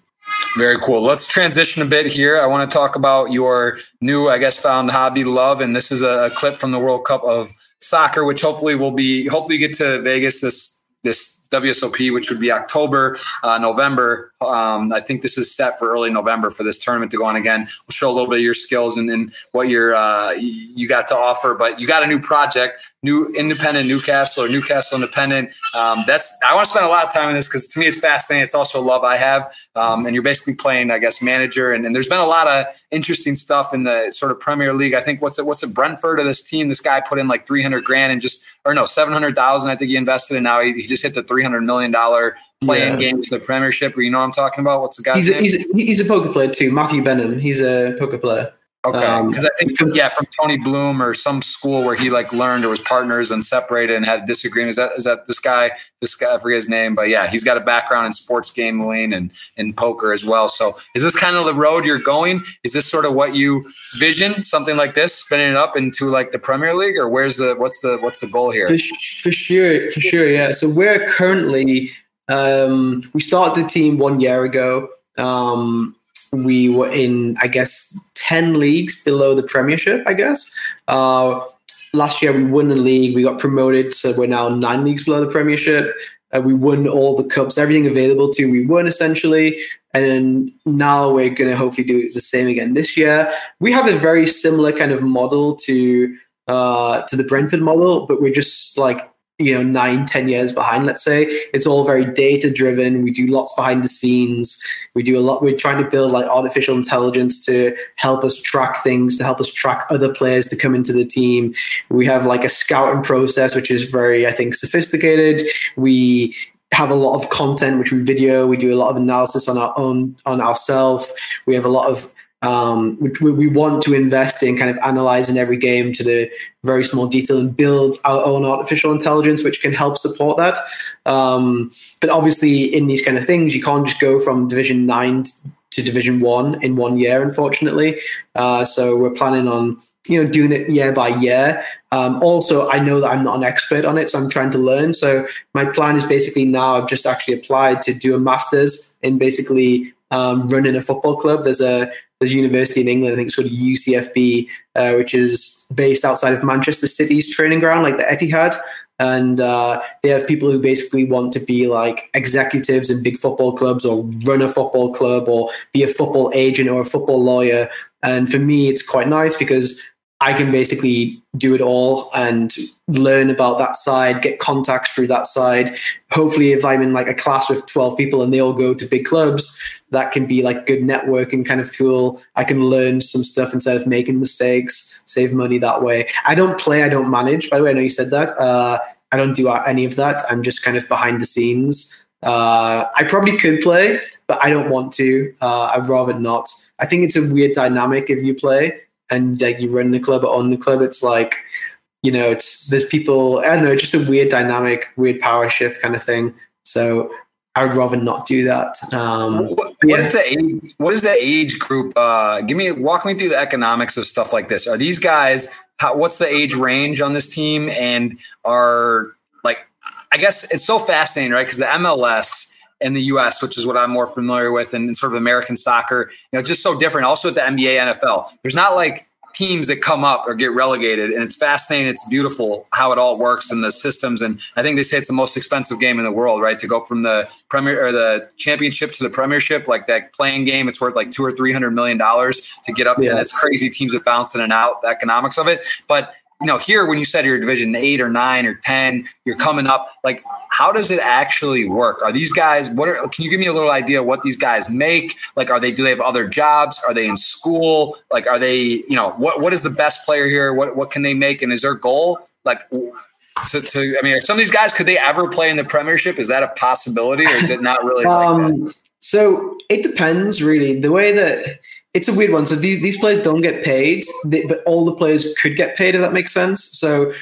very cool. Let's transition a bit here. I want to talk about your new, I guess, found hobby love, and this is a clip from the World Cup of soccer, which hopefully will be hopefully get to Vegas this this WSOP, which would be October, uh, November. Um, I think this is set for early November for this tournament to go on again. We'll show a little bit of your skills and, and what you're, uh, you got to offer. But you got a new project, new independent Newcastle or Newcastle Independent. Um, that's I want to spend a lot of time on this because to me it's fascinating. It's also a love I have. Um, and you're basically playing, I guess, manager. And, and, there's been a lot of interesting stuff in the sort of Premier League. I think what's it? What's it? Brentford of this team? This guy put in like 300 grand and just, or no, 700,000. I think he invested, and now he, he just hit the 300 million dollar playing yeah. game to the Premiership. Or you know what I'm talking about? What's the guy? He's a, he's, a, he's a poker player too. Matthew Benham. He's a poker player. Okay, because um, I think yeah, from Tony Bloom or some school where he like learned or was partners and separated and had disagreements. Is that is that this guy? This guy, I forget his name, but yeah, he's got a background in sports gambling and in poker as well. So is this kind of the road you're going? Is this sort of what you vision? Something like this, spinning it up into like the Premier League, or where's the what's the what's the goal here? For, for sure, for sure, yeah. So we're currently um, we started the team one year ago. Um, we were in, I guess, 10 leagues below the Premiership, I guess. Uh, last year we won the league, we got promoted, so we're now nine leagues below the Premiership. Uh, we won all the cups, everything available to we won essentially. And now we're going to hopefully do the same again this year. We have a very similar kind of model to uh, to the Brentford model, but we're just like you know nine ten years behind let's say. It's all very data driven we do lots behind the scenes. We do a lot we're trying to build like artificial intelligence to help us track things to help us track other players to come into the team. We have like a scouting process which is very i think sophisticated. We have a lot of content which we video. We do a lot of analysis on our own on ourselves we have a lot of um, which we, we want to invest in kind of analyzing every game to the very small detail and build our own artificial intelligence, which can help support that. Um, but obviously, in these kind of things, you can't just go from Division Nine to Division One in one year, unfortunately. Uh, so we're planning on you know doing it year by year. Um, also, I know that I'm not an expert on it, so I'm trying to learn. So my plan is basically now I've just actually applied to do a master's in basically um, running a football club. There's a there's a university in England, I think it's called UCFB, uh, which is based outside of Manchester City's training ground, like the Etihad. And uh, they have people who basically want to be like executives in big football clubs or run a football club or be a football agent or a football lawyer. And for me, it's quite nice because I can basically do it all and learn about that side, get contacts through that side. Hopefully, if I'm in like a class with 12 people and they all go to big clubs, that can be like good networking kind of tool. I can learn some stuff instead of making mistakes, save money that way. I don't play, I don't manage. By the way, I know you said that. Uh, I don't do any of that. I'm just kind of behind the scenes. Uh, I probably could play, but I don't want to. Uh, I'd rather not. I think it's a weird dynamic if you play and like you run the club or own the club, it's like you know, it's there's people. I don't know, just a weird dynamic, weird power shift kind of thing. So I would rather not do that. Um, what, yeah. is the age? What is the age group? Uh, give me walk me through the economics of stuff like this. Are these guys? How, what's the age range on this team? And are like, I guess it's so fascinating, right? Because the MLS in the US, which is what I'm more familiar with, and, sort of American soccer, you know, just so different. Also at the NBA, NFL, there's not like teams that come up or get relegated, and it's fascinating. It's beautiful how it all works and the systems. And I think they say it's the most expensive game in the world, right? To go from the premier or the championship to the premiership, like that playing game, it's worth like two or three hundred million dollars to get up, yeah. and it's crazy. Teams that bounce in and out, the economics of it, but you know, here when you said you're division eight or nine or 10, you're coming up, like, how does it actually work? Are these guys, what are, can you give me a little idea what these guys make? Like, are they, do they have other jobs? Are they in school? Like, are they, you know, what, what is the best player here? What, what can they make? And is their goal, like, to, to I mean, some of these guys, could they ever play in the premiership? Is that a possibility or is it not really um, like So it depends really. The way that, it's a weird one. So these these players don't get paid, they, but all the players could get paid. If that makes sense. So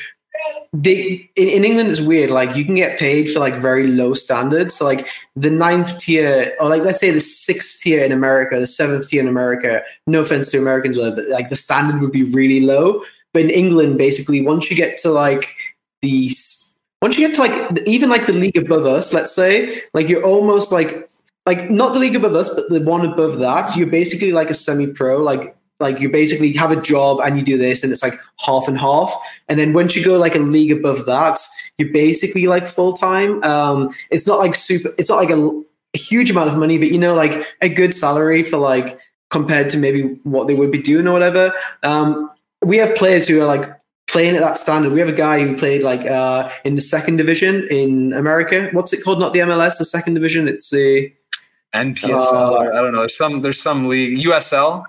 they in, in, England it's weird. Like you can get paid for like very low standards. So like the ninth tier, or like let's say the sixth tier in America, the seventh tier in America. No offense to Americans, but like the standard would be really low. But in England, basically, once you get to like the once you get to like even like the league above us, let's say, like you're almost like like not the league above us, but the one above that, you're basically like a semi-pro. Like like you basically have a job and you do this, and it's like half and half. And then once you go like a league above that, you're basically like full time. Um, it's not like super. It's not like a, a huge amount of money, but you know, like a good salary for like compared to maybe what they would be doing or whatever. Um, we have players who are like playing at that standard. We have a guy who played like uh, in the second division in America. What's it called? Not the MLS, the second division. It's the NPSL. Uh, I don't know. There's some. There's some league. USL.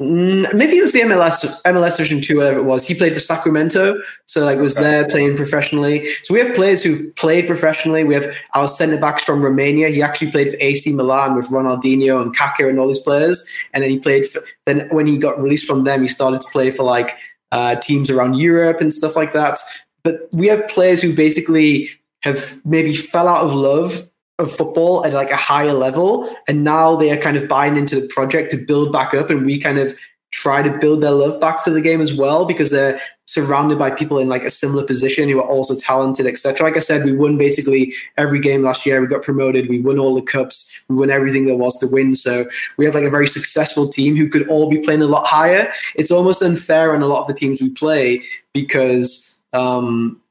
Mm, maybe it was the MLS MLS Division Two, whatever it was. He played for Sacramento, so like was there playing professionally. So we have players who've played professionally. We have our centre backs from Romania. He actually played for AC Milan with Ronaldinho and Kaká and all these players. And then he played. For, then when he got released from them, he started to play for like uh, teams around Europe and stuff like that. But we have players who basically have maybe fell out of love of football at like a higher level and now they are kind of buying into the project to build back up and we kind of try to build their love back for the game as well because they're surrounded by people in like a similar position who are also talented etc like i said we won basically every game last year. We got promoted. We won all the cups. We won everything there was to win. So we have like a very successful team who could all be playing a lot higher. It's almost unfair on a lot of the teams we play because um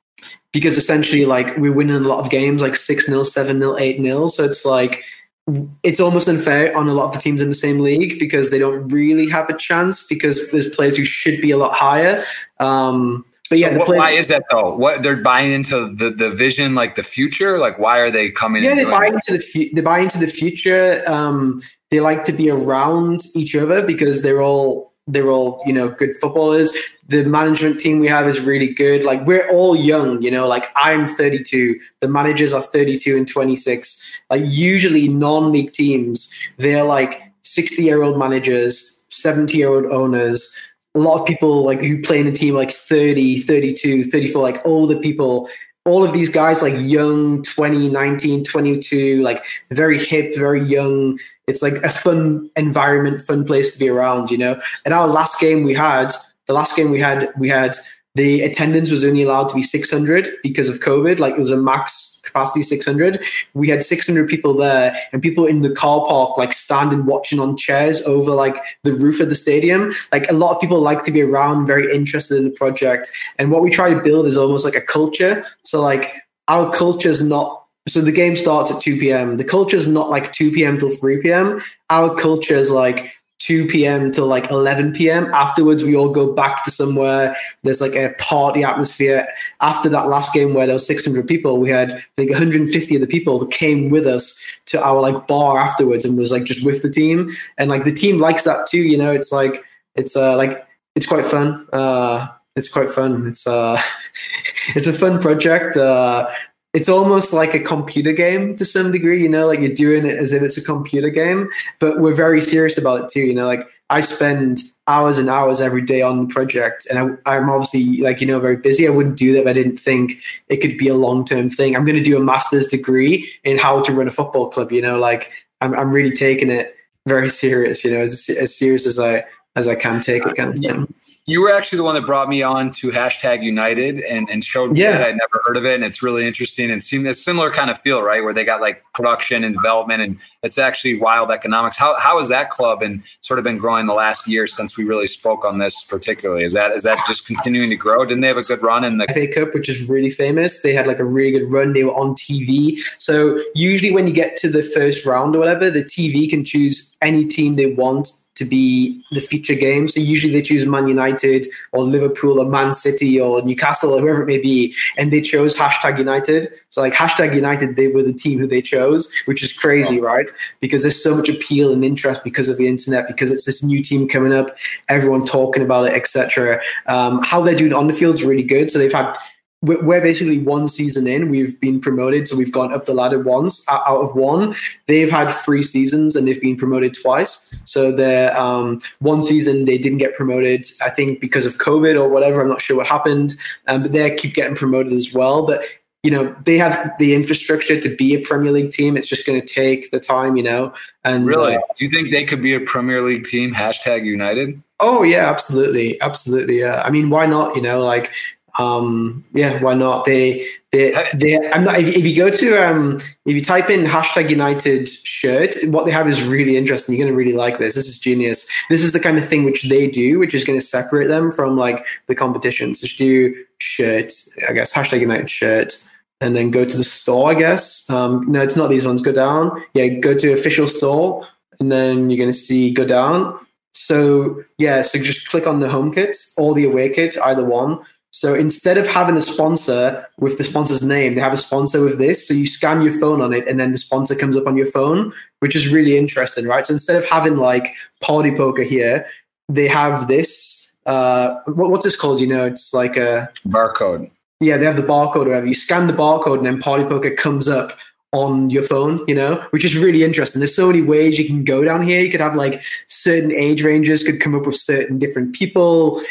because essentially like we're winning a lot of games like 6 0 7 0 8 0 so it's like it's almost unfair on a lot of the teams in the same league because they don't really have a chance because there's players who should be a lot higher um, But yeah, so what, players, why is that though? What they're buying into the, the vision, like the future. Like why are they coming? yeah, they buy it? into the fu- they buy into the future. Um, they like to be around each other because they're all they're all you know good footballers. The management team we have is really good. Like we're all young, you know. Like I'm 32. The managers are 32 and 26. Like usually non-league teams, they're like 60 year old managers, 70 year old owners. A lot of people like who play in a team like 30, 32, 34, like older people all of these guys like young 20 19 22 like very hip very young. It's like a fun environment fun place to be around you know? And our last game we had the last game we had we had the attendance was only allowed to be 600 because of covid. Like it was a max capacity 600 we had 600 people there and people in the car park like standing watching on chairs over like the roof of the stadium. Like a lot of people like to be around very interested in the project. And what we try to build is almost like a culture. So like our culture is not so the game starts at 2 p.m the culture is not like 2 p.m till 3 p.m our culture is like 2 p.m. till like 11 p.m. Afterwards, we all go back to somewhere. There's like a party atmosphere. After that last game where there was 600 people, we had like 150 of the people that came with us to our like bar afterwards and was like just with the team. And like the team likes that too. You know, it's like it's uh like it's quite fun. Uh, it's quite fun. It's uh, it's a fun project. Uh, it's almost like a computer game to some degree, you know, like you're doing it as if it's a computer game, but we're very serious about it too. You know, like I spend hours and hours every day on the project and I, am obviously like, you know, very busy. I wouldn't do that if I didn't think it could be a long-term thing. I'm going to do a master's degree in how to run a football club, you know, like I'm, I'm really taking it very serious, you know, as, as serious as I, as I can take it kind of thing you were actually the one that brought me on to hashtag United and, and showed me Yeah. that I'd never heard of it. And it's really interesting and seemed a similar kind of feel, right? Where they got like production and development and it's actually wild economics. How how has that club and sort of been growing the last year since we really spoke on this particularly? Is that is that just continuing to grow? Didn't they have a good run in the FA Cup, which is really famous. They had like a really good run. They were on TV. So usually when you get to the first round or whatever, the TV can choose any team they want to be the feature game. So usually they choose Man United or Liverpool or Man City or Newcastle or whoever it may be. And they chose hashtag United. So like hashtag United, they were the team who they chose, which is crazy, right? Because there's so much appeal and interest because of the internet, because it's this new team coming up, everyone talking about it, etc. Um, how they're doing on the field is really good. So they've had we're we're basically one season in. We've been promoted, so we've gone up the ladder once out out of one. They've had three seasons and they've been promoted twice. So they're um, one season they didn't get promoted, I think because of COVID or whatever. I'm not sure what happened, um, but they keep getting promoted as well. But you know they have the infrastructure to be a Premier League team. It's just going to take the time, you know. And really? uh, Do you think they could be a Premier League team? Hashtag United. Oh yeah, absolutely, absolutely. Yeah, I mean, why not? You know, like, um, yeah, why not? They, they, they. I'm not. If, if you go to, um, if you type in hashtag United shirt, what they have is really interesting. You're gonna really like this. This is genius. This is the kind of thing which they do, which is going to separate them from like the competition. So do shirt, I guess hashtag United shirt. And then go to the store, I guess. Um, no, it's not these ones. Go down. Yeah, go to official store, and then you're going to see go down. So yeah, so just click on the home kit or the away kit, either one. So instead of having a sponsor with the sponsor's name, they have a sponsor with this. So you scan your phone on it, and then the sponsor comes up on your phone, which is really interesting, right? So instead of having like party poker here, they have this. Uh, what, what's this called? You know, it's like a Barcode. yeah, they have the barcode or whatever. You scan the barcode, and then party poker comes up on your phone, you know, which is really interesting. There's so many ways you can go down here. You could have like certain age ranges could come up with certain different people.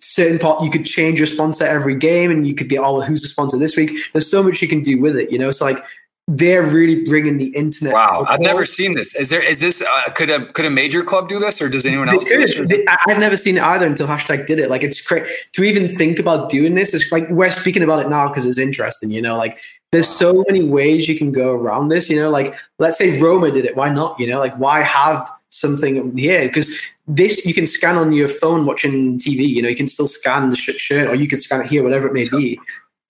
Certain part you could change your sponsor every game, and you could be oh, who's the sponsor this week? There's so much you can do with it, you know. It's like they're really bringing the internet. Wow, I've never seen this. Is there? Is this? Uh, could a could a major club do this, or does anyone They else do this? They- I- I've never seen it either until hashtag did it. Like it's crazy to even think about doing this. It's like we're speaking about it now because it's interesting. You know, like there's so many ways you can go around this. You know, like let's say Roma did it. Why not? You know, like why have something here? Because this you can scan on your phone watching TV. You know, you can still scan the sh- shirt, or you can scan it here, whatever it may be.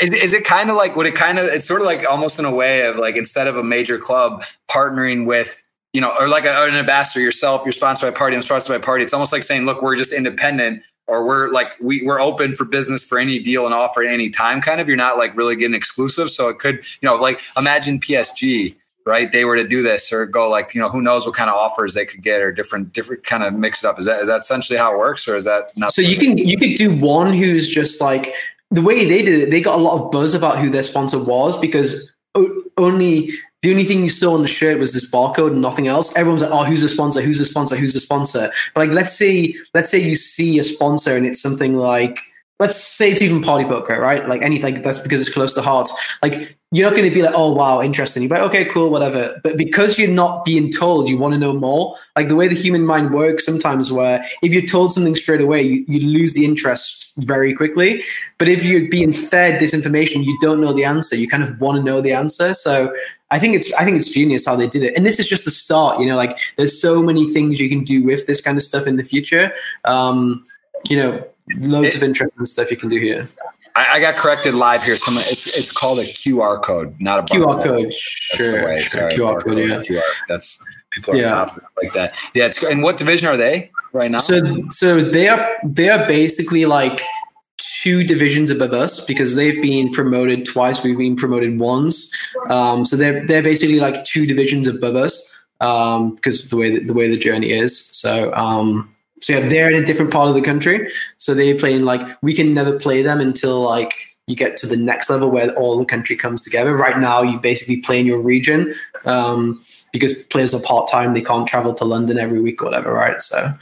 Is, is it kind of like would it kind of it's sort of like almost in a way of like instead of a major club partnering with you know or like a, an ambassador yourself you're sponsored by party I'm sponsored by party it's almost like saying look we're just independent or we're like we, we're open for business for any deal and offer at any time kind of. You're not like really getting exclusive. So it could you know like imagine psg right? They were to do this or go like you know who knows what kind of offers they could get or different different kind of mix it up. Is that is that essentially how it works or is that not so you can you could do one who's just like the way they did it they got a lot of buzz about who their sponsor was because only the only thing you saw on the shirt was this barcode and nothing else. Everyone's like, "Oh, who's a sponsor? Who's a sponsor? Who's a sponsor?" But like, let's say, let's say you see a sponsor and it's something like, let's say it's even Party Poker, right? Like anything that's because it's close to heart. Like you're not going to be like, "Oh, wow, interesting." You're like, "Okay, cool, whatever." But because you're not being told, you want to know more. Like the way the human mind works, sometimes where if you're told something straight away, you, you lose the interest very quickly. But if you're being fed this information, you don't know the answer. You kind of want to know the answer. So I think it's I think it's genius how they did it. And this is just the start. You know, like there's so many things you can do with this kind of stuff in the future. Um, you know, loads it, of interesting stuff you can do here. I, I got corrected live here. Some it's it's called a QR code, not a QR code. That's sure. Sorry, QR code. Yeah, QR. That's people are yeah. like that. Yeah. and what division are they right now? So so they are they are basically like two divisions above us because they've been promoted twice. We've been promoted once. Um, so they're they're basically like two divisions above us um, because of the way that, the way the journey is. So um, so yeah, they're in a different part of the country. So they're playing like we can never play them until like you get to the next level where all the country comes together. Right now, you basically play in your region um, because players are part time; they can't travel to London every week or whatever, right? So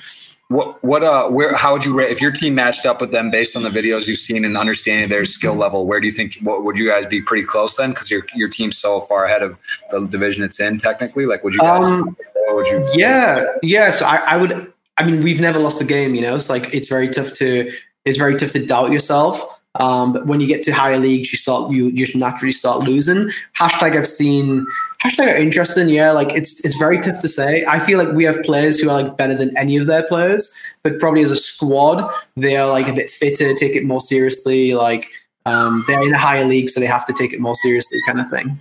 what what uh where how would you rate if your team matched up with them based on the videos you've seen and understanding their skill level? Where do you think what would you guys be pretty close then? Because your your team's so far ahead of the division it's in technically. Like would you guys? Um, would you? Yeah, yeah. So I, I would. I mean, we've never lost a game. You know, it's like it's very tough to it's very tough to doubt yourself. Um, but when you get to higher leagues, you start you, you naturally start losing. Hashtag I've seen hashtag interesting. Yeah, like it's it's very tough to say. I feel like we have players who are like better than any of their players, but probably as a squad, they are like a bit fitter, take it more seriously. Like um, they're in a higher league, so they have to take it more seriously, kind of thing.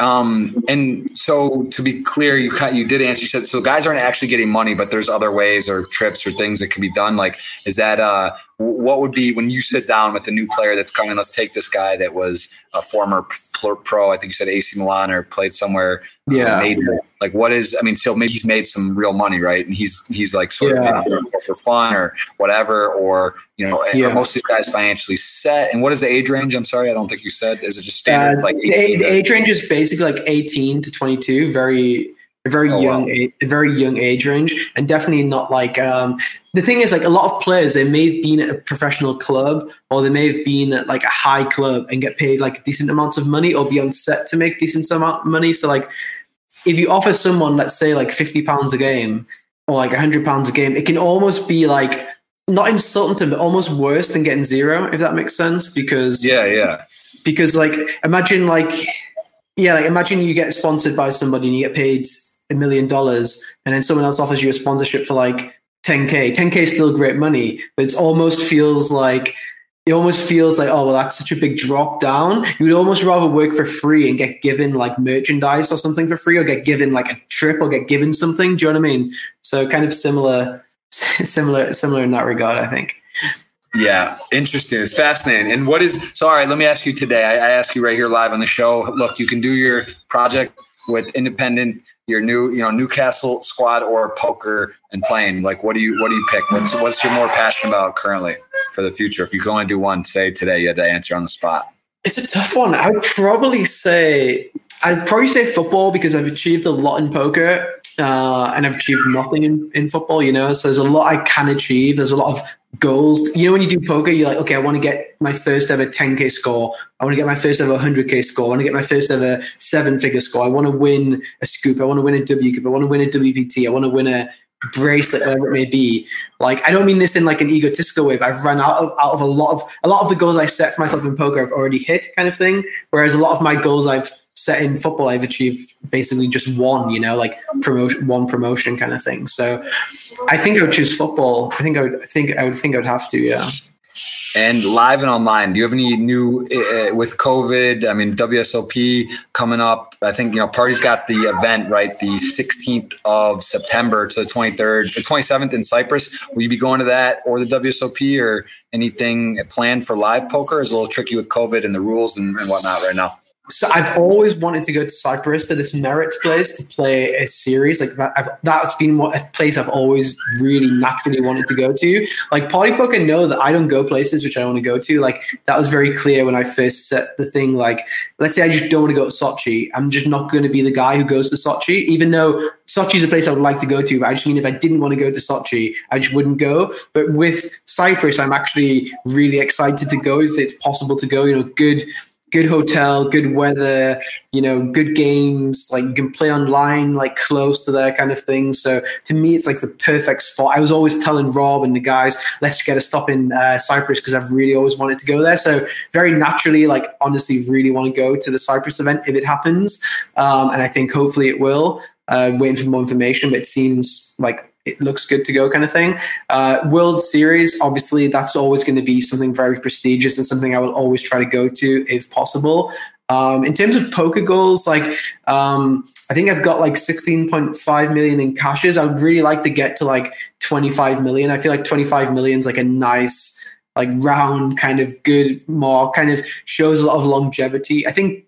Um, and so to be clear, you you did answer. You said so guys aren't actually getting money, but there's other ways or trips or things that can be done. Like, is that uh, what would be when you sit down with a new player that's coming? Let's take this guy that was a former pro. I think you said AC Milan or played somewhere. Um, yeah. Made, like, what is? I mean, so maybe he's made some real money, right? And he's he's like sort yeah. of for fun or whatever, or you know, yeah. most of these guys financially set. And what is the age range? I'm sorry, I don't think you said. Is it just standard? Uh, like the age range is basically like 18 to 22. Very a very oh, young, wow. age, a very young age range, and definitely not like. Um, the thing is, like a lot of players, they may have been at a professional club, or they may have been at like a high club and get paid like decent amounts of money, or be on set to make decent amount of money. So, like, if you offer someone, let's say, like fifty pounds a game or like hundred pounds a game, it can almost be like not insulting to them, but almost worse than getting zero, if that makes sense. Because yeah, yeah. Because like, imagine like yeah, like imagine you get sponsored by somebody and you get paid a million dollars and then someone else offers you a sponsorship for like 10k 10k is still great money but it almost feels like it almost feels like oh well that's such a big drop down you would almost rather work for free and get given like merchandise or something for free or get given like a trip or get given something do you know what i mean so kind of similar similar similar in that regard i think yeah, interesting. It's fascinating. And what is so? All right, let me ask you today. I, I ask you right here live on the show. Look, you can do your project with independent your new you know Newcastle squad or poker and playing? Like, what do you what do you pick? What's what's you're more passionate about currently for the future? If you can only do one, say today, you had to answer on the spot. It's a tough one. I would probably say I'd probably say football because I've achieved a lot in poker uh, and I've achieved nothing in, in football, you know. So there's a lot I can achieve. There's a lot of goals. You know, when you do poker, you're like, okay, I want to get my first ever 10K score. I want to get my first ever 100K score. I want to get my first ever seven figure score. I want to win a SCOOP. I want to win a WCOOP. I want to win a WPT. I want to win a bracelet, whatever it may be. Like, I don't mean this in like an egotistical way, but I've run out of, out of a lot of, a lot of the goals I set for myself in poker I've already hit kind of thing. Whereas a lot of my goals I've set in football, I've achieved basically just one, you know, like promotion, one promotion kind of thing. So I think I would choose football. I think I would, I think I would think I would have to, yeah. And live and online, do you have any new uh, with COVID? I mean, WSOP coming up. I think you know Party's got the event right, the 16th of September to the 23rd, the 27th in Cyprus. Will you be going to that or the WSOP or anything planned for live poker? Is a little tricky with COVID and the rules and, and whatnot right now so I've always wanted to go to Cyprus to this Merit place to play a series like that. I've, that's been what, a place I've always really naturally wanted to go to. Like Party Poker know that I don't go places which I don't want to go to. Like that was very clear when I first set the thing. Like let's say I just don't want to go to Sochi, I'm just not going to be the guy who goes to Sochi, even though Sochi is a place I would like to go to. But I just mean if I didn't want to go to Sochi, I just wouldn't go. But with Cyprus, I'm actually really excited to go if it's possible to go. You know, good good hotel, good weather, you know, good games. Like you can play online, like close to there kind of thing. So to me, it's like the perfect spot. I was always telling Rob and the guys, let's get a stop in uh, Cyprus because I've really always wanted to go there. So very naturally, like honestly, really want to go to the Cyprus event if it happens. Um, and I think hopefully it will. Uh, waiting for more information, but it seems like it looks good to go kind of thing. Uh, World Series, obviously, that's always going to be something very prestigious and something I will always try to go to if possible. Um, in terms of poker goals, like um, I think I've got like 16.5 million in cashes. I would really like to get to like 25 million. I feel like 25 million is like a nice, like round kind of good mark, kind of shows a lot of longevity. I think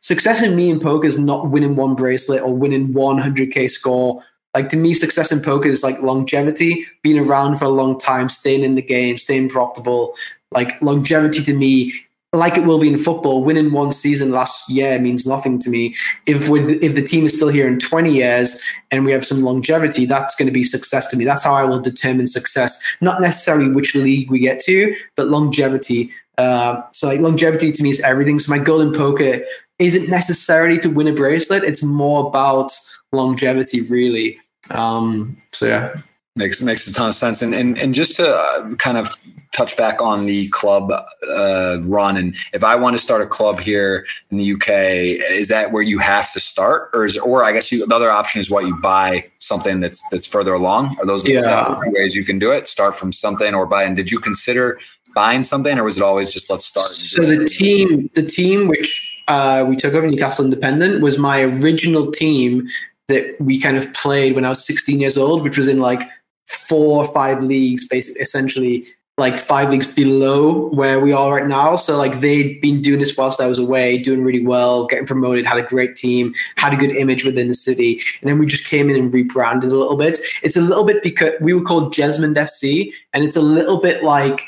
success in me in poker is not winning one bracelet or winning 100k score like to me, success in poker is like longevity, being around for a long time, staying in the game, staying profitable. Like longevity to me, like it will be in football, winning one season last year means nothing to me. If we if the team is still here in 20 years and we have some longevity, that's going to be success to me. That's how I will determine success. Not necessarily which league we get to, but longevity. Uh, so like longevity to me is everything. So my goal in poker isn't necessarily to win a bracelet. It's more about longevity, really. Um, so yeah, makes makes a ton of sense. And and and just to uh, kind of touch back on the club uh, run, and if I want to start a club here in the UK, is that where you have to start, or is or I guess you, the other option is what you buy something that's that's further along? Are those yeah. ways you can do it? Start from something or buy. And did you consider buying something, or was it always just let's start? So the team, the team which uh, we took over Newcastle Independent was my original team that we kind of played when I was 16 years old, which was in like four or five leagues, basically, essentially like five leagues below where we are right now. So like they'd been doing this whilst I was away, doing really well, getting promoted, had a great team, had a good image within the city. And then we just came in and rebranded a little bit. It's a little bit because we were called Jesmond FC, and it's a little bit like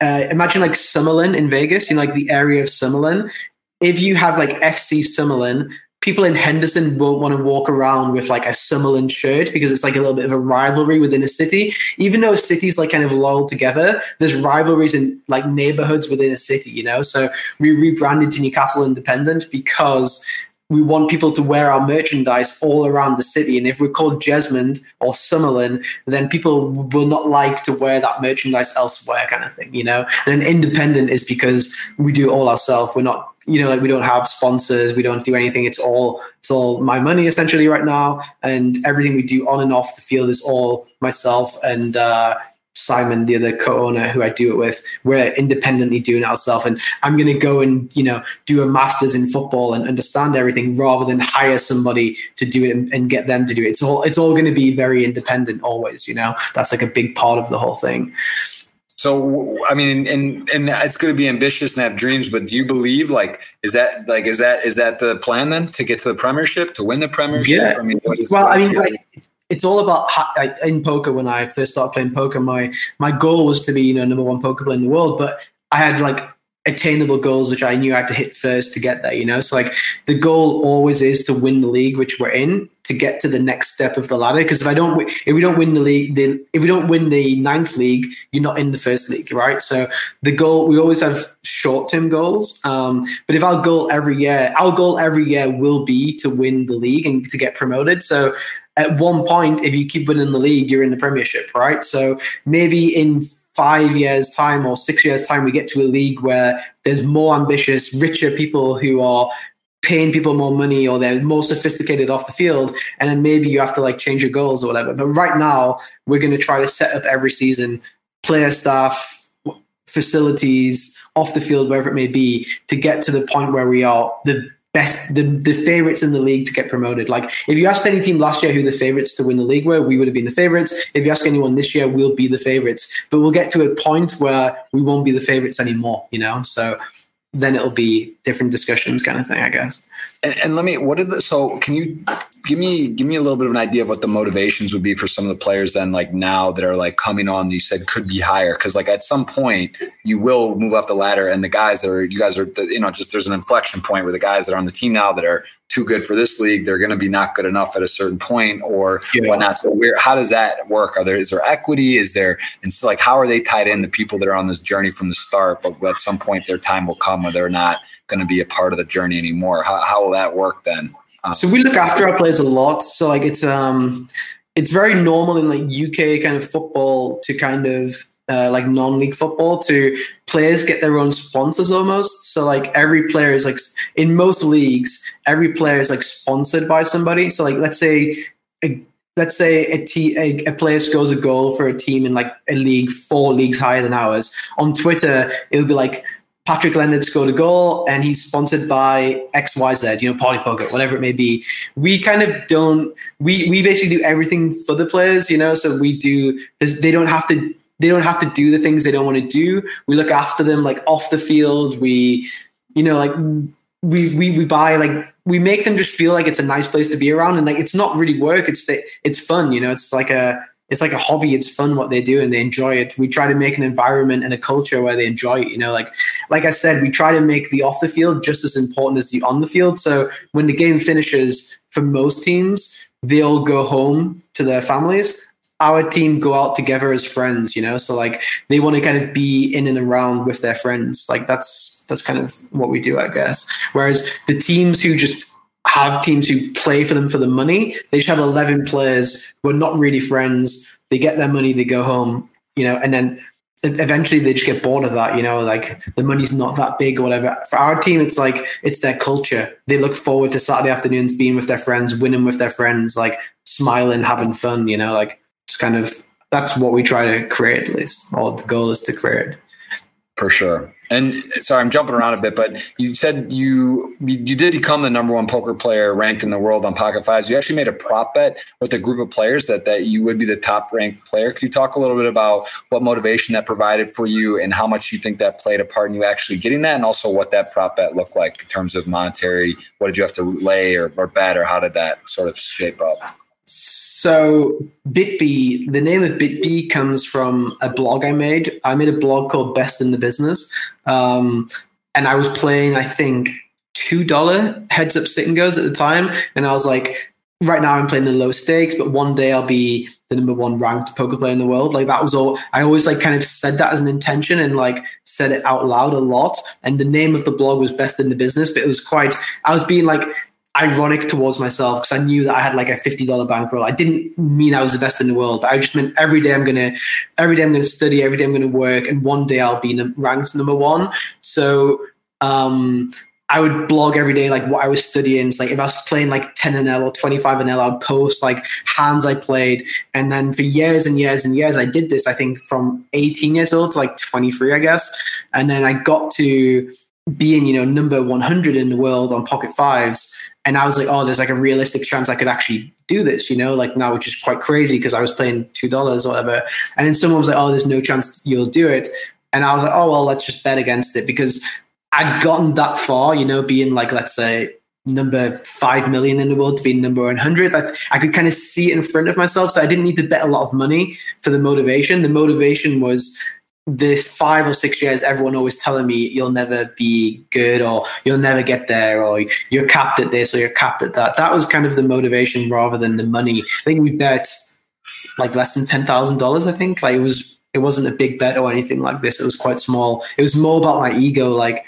uh, imagine like Summerlin in Vegas, you know, like the area of Summerlin. If you have like FC Summerlin, people in Henderson won't want to walk around with like a Summerlin shirt because it's like a little bit of a rivalry within a city. Even though a cities like kind of lull together, there's rivalries in like neighborhoods within a city, you know? So we rebranded to Newcastle Independent because we want people to wear our merchandise all around the city. And if we're called Jesmond or Summerlin, then people will not like to wear that merchandise elsewhere, kind of thing, you know? And independent is because we do it all ourselves. We're not you know, like we don't have sponsors, we don't do anything. It's all it's all my money essentially right now, and everything we do on and off the field is all myself and uh, Simon, the other co-owner who I do it with. We're independently doing it ourselves, and I'm going to go and you know do a masters in football and understand everything rather than hire somebody to do it and, and get them to do it. It's all it's all going to be very independent always. You know, that's like a big part of the whole thing. So I mean, and and it's going to be ambitious and have dreams, but do you believe like is that like is that is that the plan then to get to the Premiership to win the Premiership? Yeah. I mean, well, I mean, like, it's all about in poker. When I first started playing poker, my my goal was to be you know number one poker player in the world, but I had like attainable goals which I knew I had to hit first to get there, you know? So like the goal always is to win the league which we're in to get to the next step of the ladder. Because if I don't if we don't win the league, the, if we don't win the ninth league, you're not in the first league, right? So the goal we always have short term goals. Um, but if our goal every year, our goal every year will be to win the league and to get promoted. So at one point, if you keep winning the league, you're in the premiership, right? So maybe in five years' time or six years' time, we get to a league where there's more ambitious, richer people who are paying people more money or they're more sophisticated off the field. And then maybe you have to like change your goals or whatever. But right now, we're going to try to set up every season player staff, facilities, off the field, wherever it may be, to get to the point where we are the best, the, the favorites in the league to get promoted. Like if you asked any team last year who the favorites to win the league were, we would have been the favorites. If you ask anyone this year, we'll be the favorites. But we'll get to a point where we won't be the favorites anymore, you know? So then it'll be different discussions kind of thing, I guess. And, and, let me, what did the, so can you give me, give me a little bit of an idea of what the motivations would be for some of the players then like now that are like coming on, you said could be higher. Cause like at some point you will move up the ladder and the guys that are, you guys are, you know, just there's an inflection point where the guys that are on the team now that are too good for this league, they're going to be not good enough at a certain point or yeah. whatnot. So where, how does that work? Are there, is there equity? Is there, and so like, how are they tied in the people that are on this journey from the start, but at some point their time will come where they're not going to be a part of the journey anymore? How, how will that work then? Um, so we look after our players a lot. So like it's, um, it's very normal in like UK kind of football to kind of uh, like non-league football to players get their own sponsors almost. So like every player is like in most leagues, every player is like sponsored by somebody. So like let's say a, let's say a, t- a, a player scores a goal for a team in like a league four leagues higher than ours. On Twitter, it'll be like Patrick Leonard scored a goal and he's sponsored by XYZ, you know, Party Poker, whatever it may be. We kind of don't, we, we basically do everything for the players, you know, so we do, they don't have to they don't have to do the things they don't want to do. We look after them like off the field. We, you know, like we we we buy like we make them just feel like it's a nice place to be around and like it's not really work. It's it's fun. You know, it's like a it's like a hobby. It's fun what they do and they enjoy it. We try to make an environment and a culture where they enjoy it. You know, like like I said, we try to make the off the field just as important as the on the field. So when the game finishes, for most teams, they'll go home to their families our team go out together as friends, you know. So like they want to kind of be in and around with their friends. Like that's that's kind of what we do, I guess. Whereas the teams who just have teams who play for them for the money, they just have eleven players who are not really friends. They get their money, they go home, you know, and then eventually they just get bored of that, you know, like the money's not that big or whatever. For our team, it's like it's their culture. They look forward to Saturday afternoons being with their friends, winning with their friends, like smiling, having fun, you know, like just kind of that's what we try to create at least. or the goal is to create. For sure. And sorry, I'm jumping around a bit, but you said you you did become the number one poker player ranked in the world on PocketFives. You actually made a prop bet with a group of players that that you would be the top ranked player. Could you talk a little bit about what motivation that provided for you and how much you think that played a part in you actually getting that, and also what that prop bet looked like in terms of monetary? What did you have to lay or, or bet, or how did that sort of shape up? So BitB, the name of BitB comes from a blog I made. I made a blog called Best in the Business, um, and I was playing, I think, two dollar heads up sit and goes at the time, and I was like, right now I'm playing the low stakes, but one day I'll be the number one ranked poker player in the world. Like that was all. I always like kind of said that as an intention and like said it out loud a lot. And the name of the blog was Best in the Business, but it was quite. I was being like ironic towards myself because I knew that I had like a fifty dollar bankroll. I didn't mean I was the best in the world, but I just meant every day I'm gonna, every day I'm gonna study, every day I'm gonna work, and one day I'll be ranked number one. So um, I would blog every day like what I was studying. Like if I was playing like 10 NL or 25 NL, I'd post like hands I played. And then for years and years and years, I did this, I think from 18 years old to like 23, I guess. And then I got to being, you know, number 100 in the world on PocketFives and I was like, oh, there's like a realistic chance I could actually do this, you know, like now, which is quite crazy because I was playing two dollars or whatever. And then someone was like, oh, there's no chance you'll do it. And I was like, oh well, let's just bet against it because I'd gotten that far, you know, being like, let's say number five million in the world to be number 100. I, I could kind of see it in front of myself. So I didn't need to bet a lot of money for the motivation. The motivation was the five or six years, everyone always telling me you'll never be good or you'll never get there or you're capped at this or you're capped at that. That was kind of the motivation rather than the money. I think we bet like less than ten thousand dollars. I think like it was it wasn't a big bet or anything like this. It was quite small. It was more about my ego. Like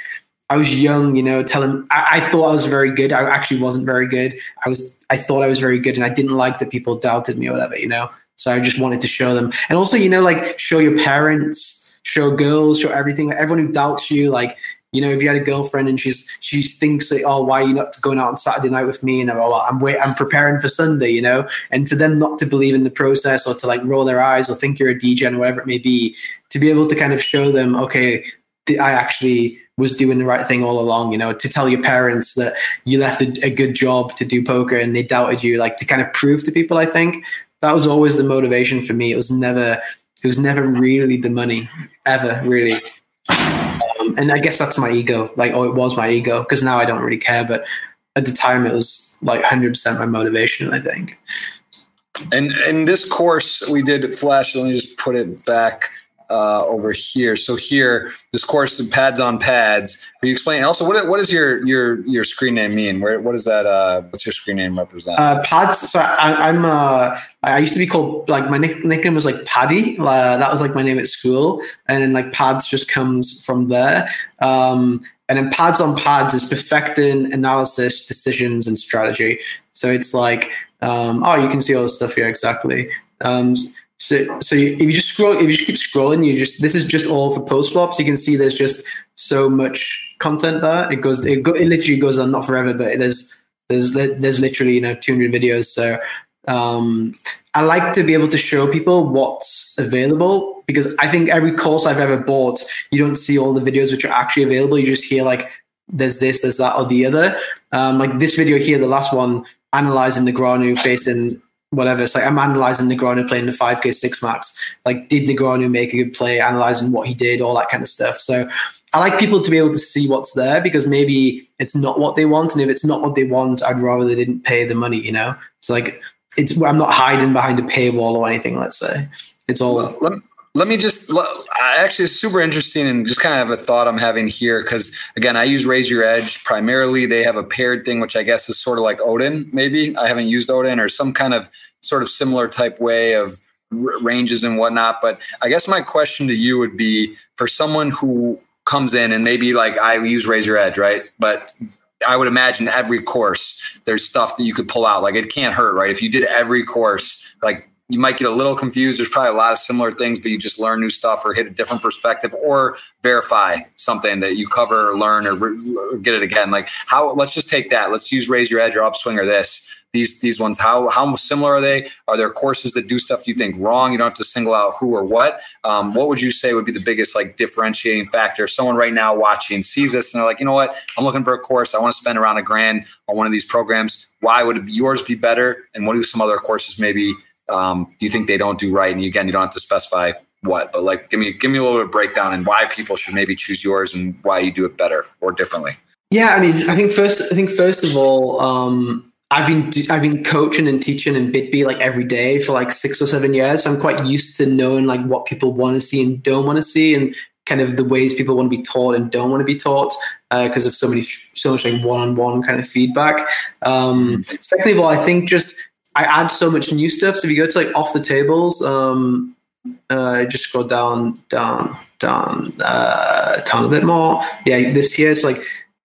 I was young, you know, telling I, I thought I was very good. I actually wasn't very good. I was I thought I was very good, and I didn't like that people doubted me or whatever, you know. So I just wanted to show them, and also, you know, like show your parents show girls, show everything. Like everyone who doubts you, like You know, if you had a girlfriend and she's she thinks that, oh, why are you not going out on Saturday night with me? And oh, I'm wait, I'm preparing for Sunday. You know, and for them not to believe in the process or to like roll their eyes or think you're a DJ or whatever it may be, to be able to kind of show them, okay, I actually was doing the right thing all along, you know, to tell your parents that you left a, a, good job to do poker and they doubted you, like to kind of prove to people, I think that was always the motivation for me. It was never, it was never really the money ever really. Um, and I guess that's my ego. Like, oh, it was my ego because now I don't really care. But at the time it was like 100% my motivation, I think. And in this course we did flash, let me just put it back uh, over here. So here, this course, pads on pads. Can you explain? Also, what what does your your your screen name mean? Where what is that? Uh, what's your screen name represent? Uh, pads. So I, am uh, I used to be called like my nick, nickname was like Paddy. Uh, that was like my name at school, and then like pads just comes from there. Um, and then pads on pads is perfecting analysis, decisions, and strategy. So it's like, um, oh, you can see all the stuff here exactly. Um, so, so if you just scroll, if you keep scrolling, you just this is just all for post flops. You can see there's just so much content there. It goes, it, go, it literally goes on not forever, but there's there's there's literally you know 200 videos. So um, I like to be able to show people what's available because I think every course I've ever bought, you don't see all the videos which are actually available. You just hear like there's this, there's that, or the other. Um, like this video here, the last one, analyzing Negreanu facing whatever. It's like I'm analyzing Negreanu playing the 5K six max. Like, did Negreanu make a good play? Analyzing what he did, all that kind of stuff. So I like people to be able to see what's there because maybe it's not what they want, and if it's not what they want, I'd rather they didn't pay the money. You know, it's like it's I'm not hiding behind a paywall or anything. Let's say it's all. Well, let, me just actually it's super interesting and just kind of a thought i'm having here because again i use raise your edge primarily they have a paired thing which i guess is sort of like odin maybe i haven't used odin or some kind of sort of similar type way of ranges and whatnot but i guess my question to you would be for someone who comes in and maybe like i use raise your edge right but I would imagine every course there's stuff that you could pull out. Like it can't hurt, right? If you did every course, like you might get a little confused. There's probably a lot of similar things, but you just learn new stuff or hit a different perspective or verify something that you cover or learn or, re- get it again. Like how, let's just take that. Let's use raise your edge or upswing or this. These, these ones, how, how similar are they? Are there courses that do stuff you think wrong? You don't have to single out who or what. Um, what would you say would be the biggest like differentiating factor? Someone right now watching sees this and they're like, you know what? I'm looking for a course. I want to spend around a grand on one of these programs. Why would yours be better? And what do some other courses maybe um, do you think they don't do right? And again, you don't have to specify what, but like, give me give me a little bit of breakdown and why people should maybe choose yours and why you do it better or differently. Yeah, I mean, I think first, I think first of all, um, I've been I've been coaching and teaching in BitB like every day for like six or seven years. So I'm quite used to knowing like what people want to see and don't want to see, and kind of the ways people want to be taught and don't want to be taught because uh, of so many so much like one-on-one kind of feedback. Um, secondly of all, I think just I add so much new stuff. So if you go to like off the tables, um, uh, just scroll down, down, down, uh, down a bit more. Yeah, this here, it's like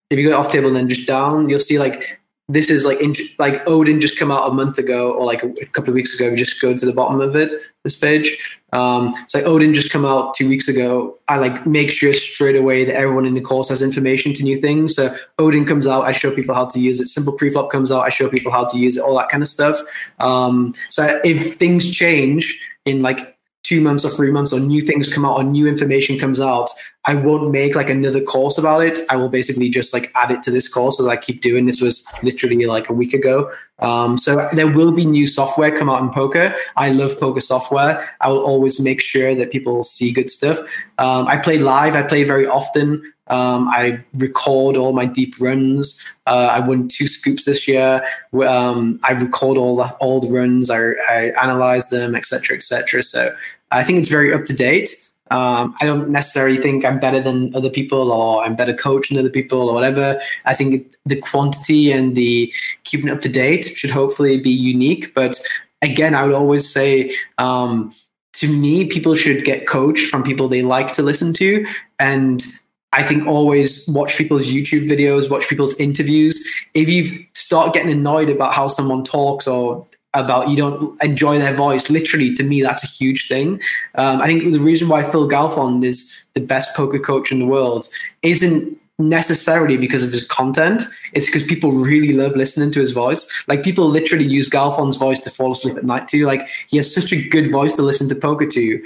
if you go off table and then just down, you'll see like this is like like Odin just come out a month ago or like a, a couple of weeks ago. Just go to the bottom of it, this page. Um, it's like Odin just come out two weeks ago. I like make sure straight away that everyone in the course has information to new things. So Odin comes out, I show people how to use it. Simple preflop comes out, I show people how to use it. All that kind of stuff. Um, so if things change in like two months or three months or new things come out or new information comes out, I won't make like another course about it. I will basically just like add it to this course as I keep doing. This was literally like a week ago. Um, so there will be new software come out in poker. I love poker software. I will always make sure that people see good stuff. Um, I play live. I play very often. Um, I record all my deep runs. Uh, I won two scoops this year. Um, I record all the the runs. I, I analyze them, etc., etc. So I think it's very up to date. Um, I don't necessarily think I'm better than other people or I'm better coach than other people or whatever. I think the quantity and the keeping up to date should hopefully be unique. But again, I would always say um, to me, people should get coached from people they like to listen to. And I think always watch people's YouTube videos, watch people's interviews. If you start getting annoyed about how someone talks or about you don't enjoy their voice. Literally, to me, that's a huge thing. Um, I think the reason why Phil Galfond is the best poker coach in the world isn't necessarily because of his content. It's because people really love listening to his voice. Like people literally use Galfond's voice to fall asleep at night too. Like he has such a good voice to listen to poker to.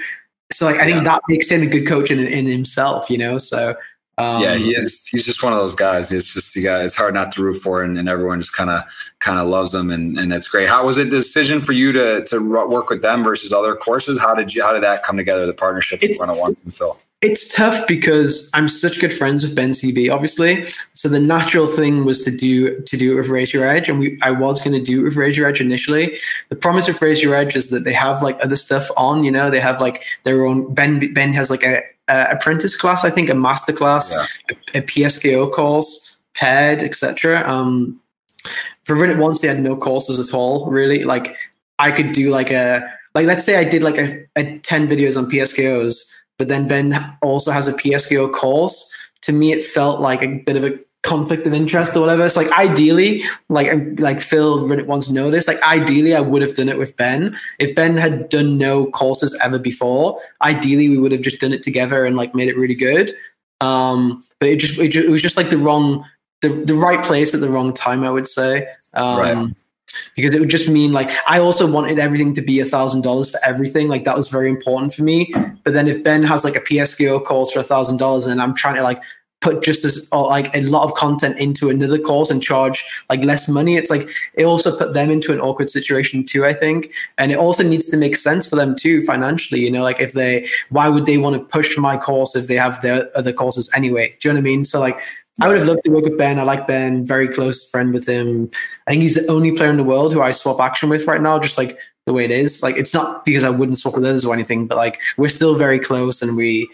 So like I think that makes him a good coach in, in himself, you know. So um, yeah, he is. He's just one of those guys. It's just the guy. It's hard not to root for, and, and everyone just kind of kind of loves him, and and it's great. How was it the decision for you to to work with them versus other courses? How did you how did that come together? The partnership with Run It Once and Phil. It's tough because I'm such good friends with Ben CB, obviously. So the natural thing was to do to do it with Raise Your Edge, and we I was going to do it with Raise Your Edge initially. The promise of Raise Your Edge is that they have like other stuff on. You know, they have like their own. Ben Ben has like a uh, apprentice class, I think, a master class, yeah. a, a, PSKO course, paired, etc. Um, for Run It Once, they had no courses at all. Really, like I could do like a like let's say I did like a, a ten videos on PSKOs, but then Ben also has a PSKO course. To me, it felt like a bit of a conflict of interest or whatever. It's like ideally, like like Phil once noticed, like ideally I would have done it with Ben. If Ben had done no courses ever before, ideally we would have just done it together and like made it really good. Um, but it just, it just it was just like the wrong the the right place at the wrong time, I would say. Um, right. Because it would just mean like I also wanted everything to be a thousand dollars for everything. Like that was very important for me. But then if Ben has like a PSKO course for a thousand dollars and I'm trying to like put just as or uh, like a lot of content into another course and charge like less money it's like it also put them into an awkward situation too i think and it also needs to make sense for them too financially you know like if they why would they want to push my course if they have their other courses anyway do you know what i mean so like I would have loved to work with Ben. I like Ben, very close friend with him. I think he's the only player in the world who I swap action with right now, just like the way it is. Like it's not because I wouldn't swap with others or anything, but like we're still very close and we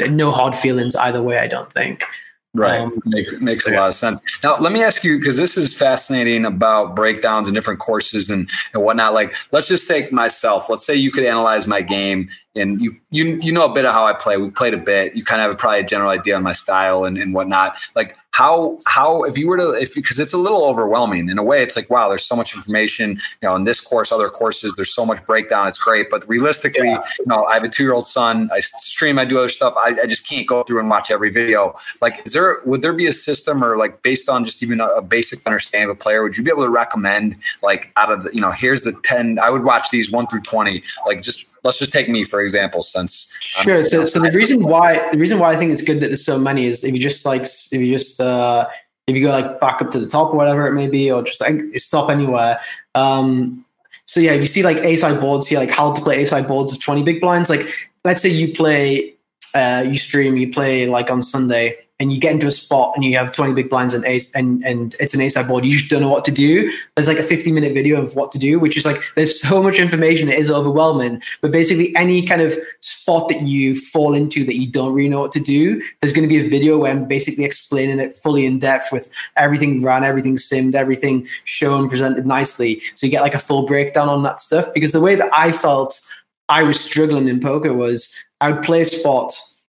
no hard feelings either way. I don't think. Right. Um, makes makes a lot of sense. Now, let me ask you because this is fascinating about breakdowns and different courses and, and whatnot. Like, let's just take myself. Let's say you could analyze my game and you you you know a bit of how I play. We played a bit. You kind of have probably a general idea on my style and, and whatnot. Like how how if you were to if because it's a little overwhelming in a way. It's like wow, there's so much information. You know, in this course, other courses, there's so much breakdown. It's great, but realistically, yeah. you know, I have a two year old son. I stream. I do other stuff. I, I just can't go through and watch every video. Like, is there would there be a system or like based on just even a, a basic understanding of a player? Would you be able to recommend like out of the you know here's the ten? I would watch these one through twenty. Like just let's just take me for example since sure so, so the reason why the reason why i think it's good that there's so many is if you just like if you just uh if you go like back up to the top or whatever it may be or just like stop anywhere um so yeah if you see like a side boards here like how to play a side boards of 20 big blinds like let's say you play uh you stream you play like on sunday and you get into a spot and you have 20 big blinds and ace and, and it's an ace side board, you just don't know what to do. There's like a 50 minute video of what to do, which is like there's so much information, it is overwhelming. But basically, any kind of spot that you fall into that you don't really know what to do, there's going to be a video where I'm basically explaining it fully in depth with everything run, everything simmed, everything shown, presented nicely. So you get like a full breakdown on that stuff. Because the way that I felt I was struggling in poker was I would play a spot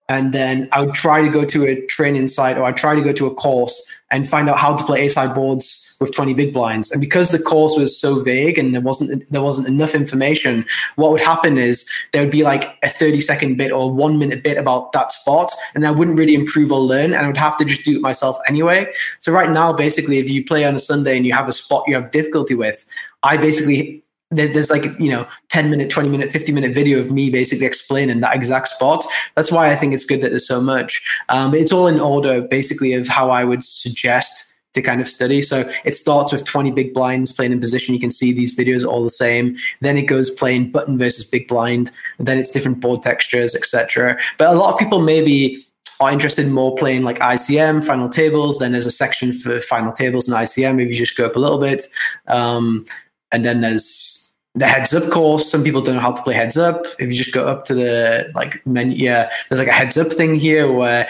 and then I would try to go to a training site or I'd try to go to a course and find out how to play A-side boards with 20 big blinds. And because the course was so vague and there wasn't there wasn't enough information, what would happen is there would be like a 30 second bit or one minute bit about that spot, and I wouldn't really improve or learn, and I would have to just do it myself anyway. So right now, basically, if you play on a Sunday and you have a spot you have difficulty with, I basically there's like you know 10 minute 20 minute 50 minute video of me basically explaining that exact spot. That's why i think it's good that there's so much. Um, it's all in order basically of how i would suggest to kind of study. So it starts with 20 big blinds playing in position. You can see these videos all the same. Then it goes playing button versus big blind. Then it's different board textures etc but a lot of people maybe are interested in more playing like ICM, final tables. Then there's a section for final tables and ICM if you just go up a little bit. Um, and then there's the heads up course. Some people don't know how to play heads up. If you just go up to the like menu, yeah, there's like a heads up thing here where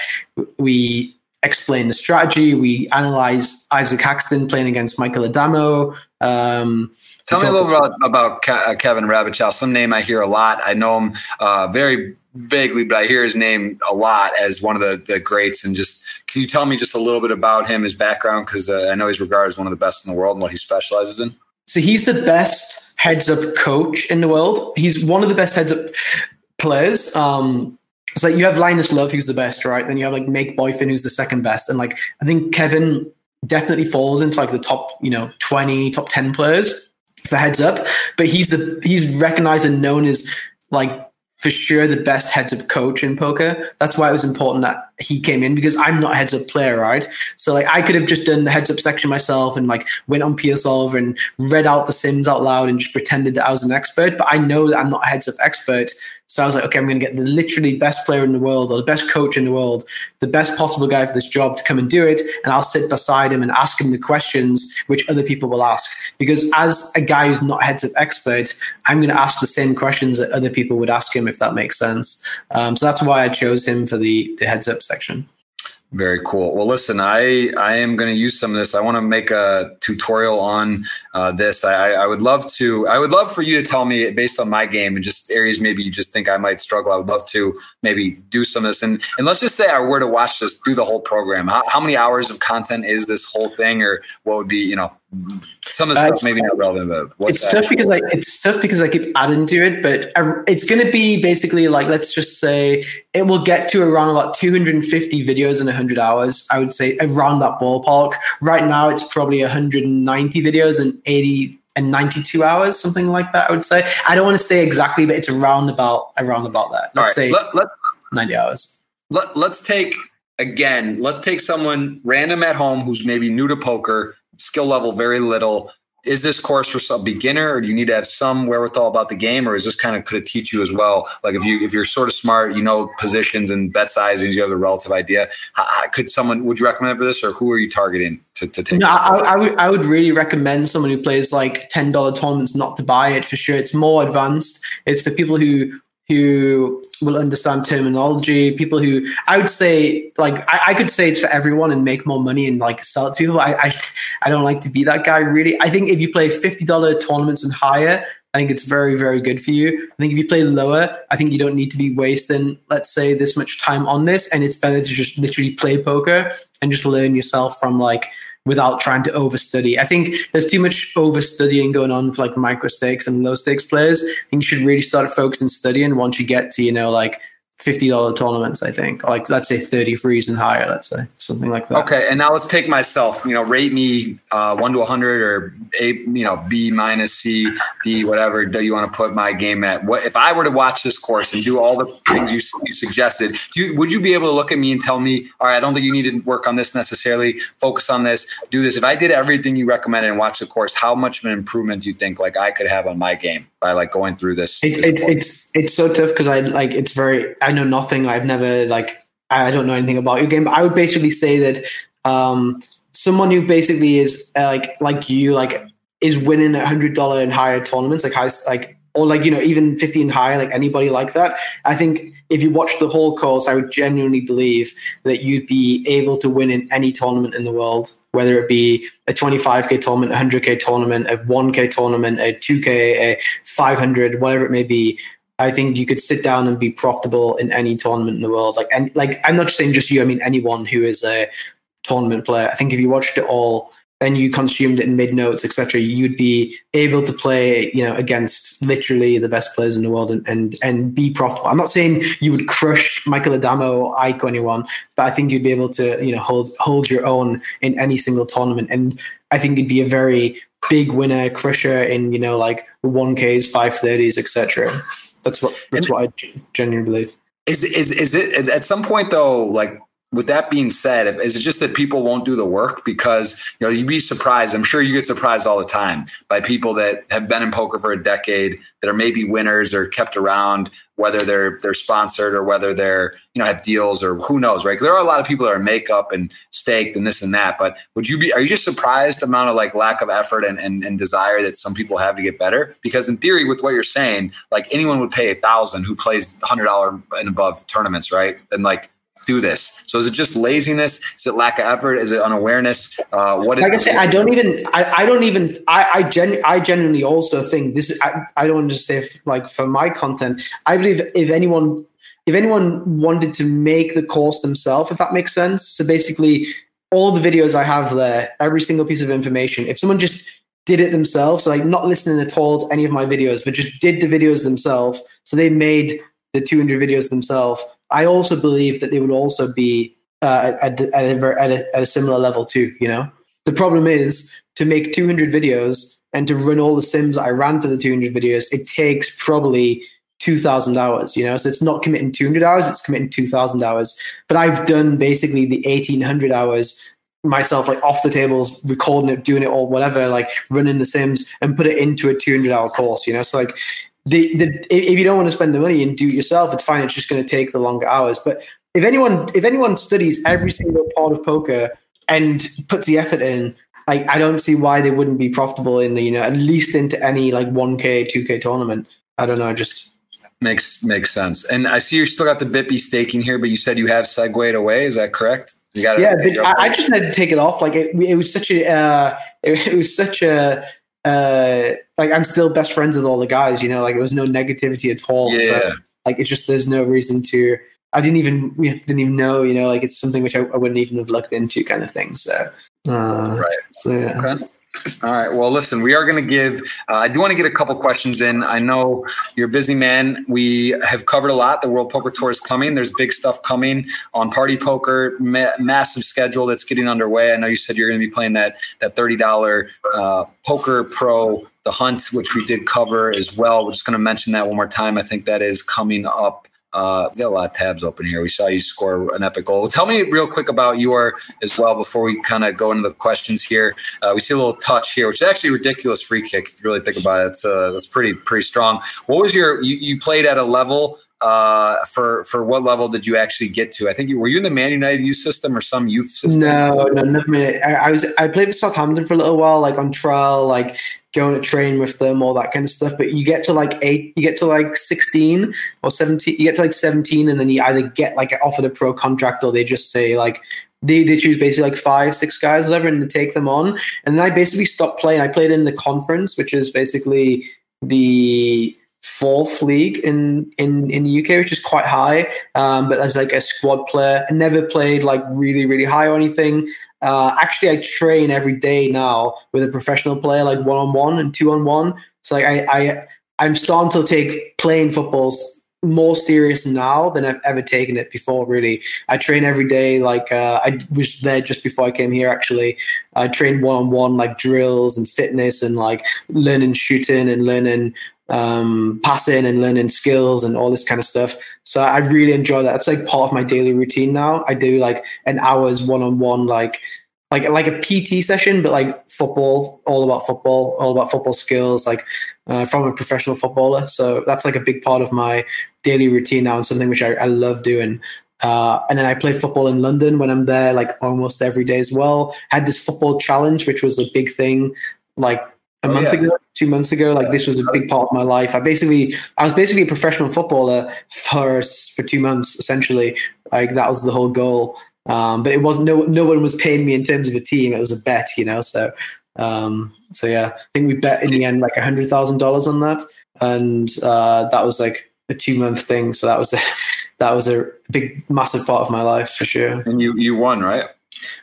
we explain the strategy. We analyze Isaac Haxton playing against Michael Addamo. Um, Tell me a little bit about, about uh, Kevin Rabichow. Some name I hear a lot. I know him uh, very vaguely, but I hear his name a lot as one of the, the greats. And just can you tell me just a little bit about him, his background? Because uh, I know he's regarded as one of the best in the world and what he specializes in. So he's the best heads up coach in the world. He's one of the best heads up players. Um, it's like you have Linus Love, who's the best, right? Then you have like Make Boyfin, who's the second best. And like I think Kevin definitely falls into like the top, you know, 20, top 10 players for heads up. But he's the he's recognized and known as like for sure the best heads up coach in poker. That's why it was important that he came in because I'm not a heads up player, right? So like I could have just done the heads up section myself and like went on PioSolver and read out the sims out loud and just pretended that I was an expert. But I know that I'm not a heads up expert. So I was like, okay, I'm going to get the literally best player in the world or the best coach in the world, the best possible guy for this job to come and do it. And I'll sit beside him and ask him the questions which other people will ask. Because as a guy who's not heads up expert, I'm going to ask the same questions that other people would ask him, if that makes sense. Um, so that's why I chose him for the, the heads up section. Very cool. Well, listen, I I am going to use some of this. I want to make a tutorial on uh, this. I, I would love to. I would love for you to tell me based on my game and just areas maybe you just think I might struggle. I would love to maybe do some of this. And and let's just say I were to watch this through the whole program. How, how many hours of content is this whole thing, or what would be you know some of the uh, stuff maybe not relevant, but it's tough because I it's tough because I keep adding to it. But it's going to be basically like let's just say it will get to around about 250 videos in 100 hours. I would say around that ballpark. Right now, it's probably 190 videos and 80 and 92 hours, something like that. I would say. I don't want to say exactly, but it's around about around about that. Let's say let, let, 90 hours. Let, let's take again. Let's take someone random at home who's maybe new to poker skill level very little. Is this course for some beginner, or do you need to have some wherewithal about the game, or is this kind of could it teach you as well? Like if you if you're sort of smart, you know positions and bet sizes, you have a relative idea. How, how, could someone would you recommend for this, or who are you targeting to, to take? No, I, I, would I would really recommend someone who plays like ten dollar tournaments not to buy it for sure. It's more advanced. It's for people who who will understand terminology, people who I would say like I, I, could say it's for everyone and make more money and like sell it to people. I, I I don't like to be that guy really. I think if you play fifty dollar tournaments and higher, I think it's very, very good for you. I think if you play lower, I think you don't need to be wasting, let's say, this much time on this. And it's better to just literally play poker and just learn yourself from like without trying to overstudy. I think there's too much overstudying going on for like micro stakes and low stakes players. I think you should really start focusing studying once you get to, you know, like $50 tournaments, I think, like let's say 30 frees and higher, let's say something like that. Okay. And now let's take myself, you know, rate me uh, one to 100 or A, you know, B minus C, D, whatever do you want to put my game at? What if I were to watch this course and do all the things you, you suggested, you, would you be able to look at me and tell me, all right, I don't think you need to work on this necessarily, focus on this, do this. If I did everything you recommended and watch the course, how much of an improvement do you think like I could have on my game by like going through this? It, this it, it's, it's so tough because I like, it's very, I know nothing. I've never like I don't know anything about your game, but I would basically say that um, someone who basically is uh, like like you, like is winning a hundred dollar and higher tournaments, like high, like or like you know even fifty and higher, like anybody like that. I think if you watch the whole course, I would genuinely believe that you'd be able to win in any tournament in the world, whether it be a 25k tournament, a 100k tournament, a 1k tournament, a 2k, a 500, whatever it may be. I think you could sit down and be profitable in any tournament in the world. Like, and like, I'm not just saying just you. I mean anyone who is a tournament player. I think if you watched it all and you consumed it in mid notes, etc., you'd be able to play, you know, against literally the best players in the world and and and be profitable. I'm not saying you would crush Michael Addamo or Ike or anyone, but I think you'd be able to, you know, hold hold your own in any single tournament. And I think you'd be a very big winner, crusher in, you know, like one Ks, five thirties, etc. That's what that's and what I genuinely believe. Is is is it at some point though? Like with that being said, is it just that people won't do the work because you know you'd be surprised? I'm sure you get surprised all the time by people that have been in poker for a decade that are maybe winners or kept around, whether they're they're sponsored or whether they're you know have deals or who knows, right? Because there are a lot of people that are makeup and staked and this and that. But would you be? Are you just surprised the amount of like lack of effort and, and, and desire that some people have to get better? Because in theory, with what you're saying, like anyone would pay a thousand who plays hundred dollar and above tournaments, right? And like do this. So is it just laziness? Is it lack of effort? Is it unawareness? Uh, what is? Like I say, I don't even. I, I don't even. I I, gen, I genuinely also think this. Is, I, I don't want to say if, like for my content. I believe if anyone if anyone wanted to make the course themselves, if that makes sense. So basically, all the videos I have there, every single piece of information. If someone just did it themselves, so like not listening at all to any of my videos, but just did the videos themselves. So they made the 200 videos themselves I also believe that they would also be uh, at, at, a, at, a, at a similar level too. You know, the problem is to make 200 videos and to run all the sims I ran for the 200 videos. It takes probably 2000 hours you know so it's not committing 200 hours it's committing 2000 hours but i've done basically the 1800 hours myself like off the tables recording it doing it or whatever like running the sims and put it into a 200 hour course you know so like the, the if you don't want to spend the money and do it yourself it's fine it's just going to take the longer hours but if anyone if anyone studies every single part of poker and puts the effort in like I don't see why they wouldn't be profitable in the you know at least into any like 1k 2k tournament I don't know just Makes makes sense. And I see you're still got the BitB staking here, but you said you have segued away. Is that correct? You got yeah. I, I, just had to take it off. Like it, it was such a uh, it, it, was such a uh, like I'm still best friends with all the guys. You know, like it was no negativity at all. Yeah. So like it's just there's no reason to. I didn't even didn't even know. You know, like it's something which I, I wouldn't even have looked into, kind of thing. So uh, right. So yeah. Okay. All right. Well, listen, we are going to give, uh, I do want to get a couple questions in. I know you're a busy man. We have covered a lot. The World Poker Tour is coming. There's big stuff coming on Party Poker, ma- massive schedule that's getting underway. I know you said you're going to be playing that, that $30 uh, Poker Pro, the Hunt, which we did cover as well. We're just going to mention that one more time. I think that is coming up uh, we got a lot of tabs open here. We saw you score an epic goal. Tell me real quick about your as well before we kind of go into the questions here. Uh, we see a little touch here, which is actually a ridiculous free kick. If you really think about it, it's uh, that's pretty pretty strong. What was your you, you played at a level uh, for for what level did you actually get to? I think you were you in the Man United youth system or some youth system? No, no, no. I, I was I played with Southampton for a little while, like on trial, like going to train with them, all that kind of stuff. But you get to like eight, you get to like 16 or 17, you get to like 17, and then you either get like offered a pro contract or they just say like, they, they choose basically like five, six guys, whatever, and they take them on. And then I basically stopped playing. I played in the conference, which is basically the fourth league in, in, in the UK, which is quite high. Um, but as like a squad player, I never played like really, really high or anything. Uh, actually, I train every day now with a professional player, like one on one and two on one. So like I, I I'm starting to take playing football more serious now than I've ever taken it before. Really, I train every day. Like uh, I was there just before I came here. Actually, I train one on one, like drills and fitness and like learning shooting and learning um, passing and learning skills and all this kind of stuff. So I really enjoy that. It's like part of my daily routine now. I do like an hour's one on one, like like like a PT session, but like football, all about football, all about football skills, like uh, from a professional footballer. So that's like a big part of my daily routine now, and something which I, I love doing. Uh, and then I play football in London when I'm there, like almost every day as well. Had this football challenge, which was a big thing, like a oh, month yeah. ago, two months ago. Like this was a big part of my life. I basically, I was basically a professional footballer for for two months, essentially. Like that was the whole goal. Um, but it wasn't no no one was paying me in terms of a team. It was a bet, you know. So um, so yeah, I think we bet in the end like a hundred thousand dollars on that, and uh, that was like a two month thing. So that was a, that was a big massive part of my life for sure. And you you won, right?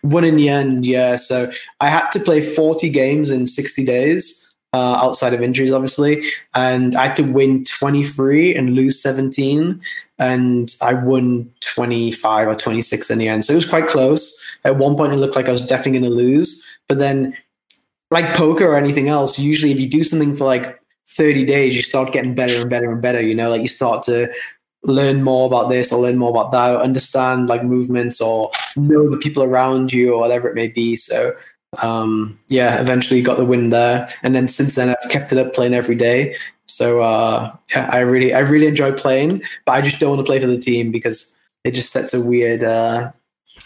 Won in the end, yeah. So I had to play 40 games in 60 days. Uh, outside of injuries, obviously, and I had to win 23 and lose 17, and I won 25 or 26 in the end. So it was quite close. At one point, it looked like I was definitely going to lose, but then, like poker or anything else, usually if you do something for like 30 days, you start getting better and better and better. You know, like you start to learn more about this or learn more about that, understand like movements or know the people around you or whatever it may be. So um, yeah, eventually got the win there. And then since then I've kept it up playing every day. So uh, yeah, I really I really enjoy playing, but I just don't want to play for the team because it just sets a weird uh,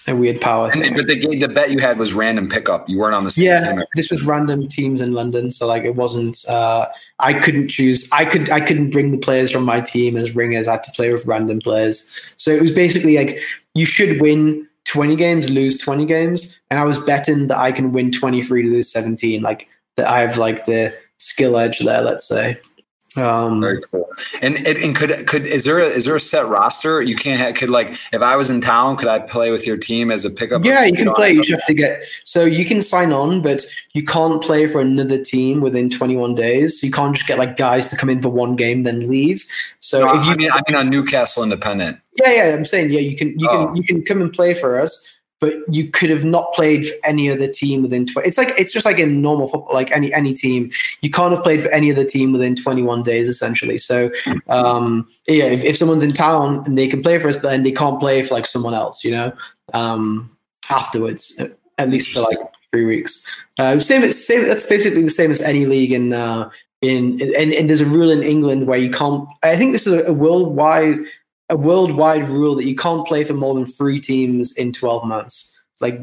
a weird power. And, but the the bet you had was random pickup. You weren't on the same yeah, team. this was random teams in London, so like it wasn't. Uh, I couldn't choose. I could. I couldn't bring the players from my team as ringers. I had to play with random players. So it was basically like you should win 20 games, lose 20 games, and I was betting that I can win 23 to lose 17. Like that, I have like the skill edge there. Let's say. Um, Very cool. And, and could could is there a, is there a set roster? You can't have, could like if I was in town, could I play with your team as a pickup? Yeah, you can play. You just have to get so you can sign on, but you can't play for another team within 21 days. You can't just get like guys to come in for one game then leave. So no, if you, I mean, I mean on Newcastle Independent. Yeah, yeah. I'm saying yeah. You can you Oh. can you can come and play for us, but you could have not played for any other team within. Tw- it's like it's just like in normal football, like any any team. You can't have played for any other team within 21 days, essentially. So um, yeah, if, if someone's in town and they can play for us, but then they can't play for like someone else, you know, um, afterwards, at least for like three weeks. Uh, same, same. That's basically the same as any league in uh, in and, and there's a rule in England where you can't. I think this is a worldwide a worldwide rule that you can't play for more than three teams in 12 months, like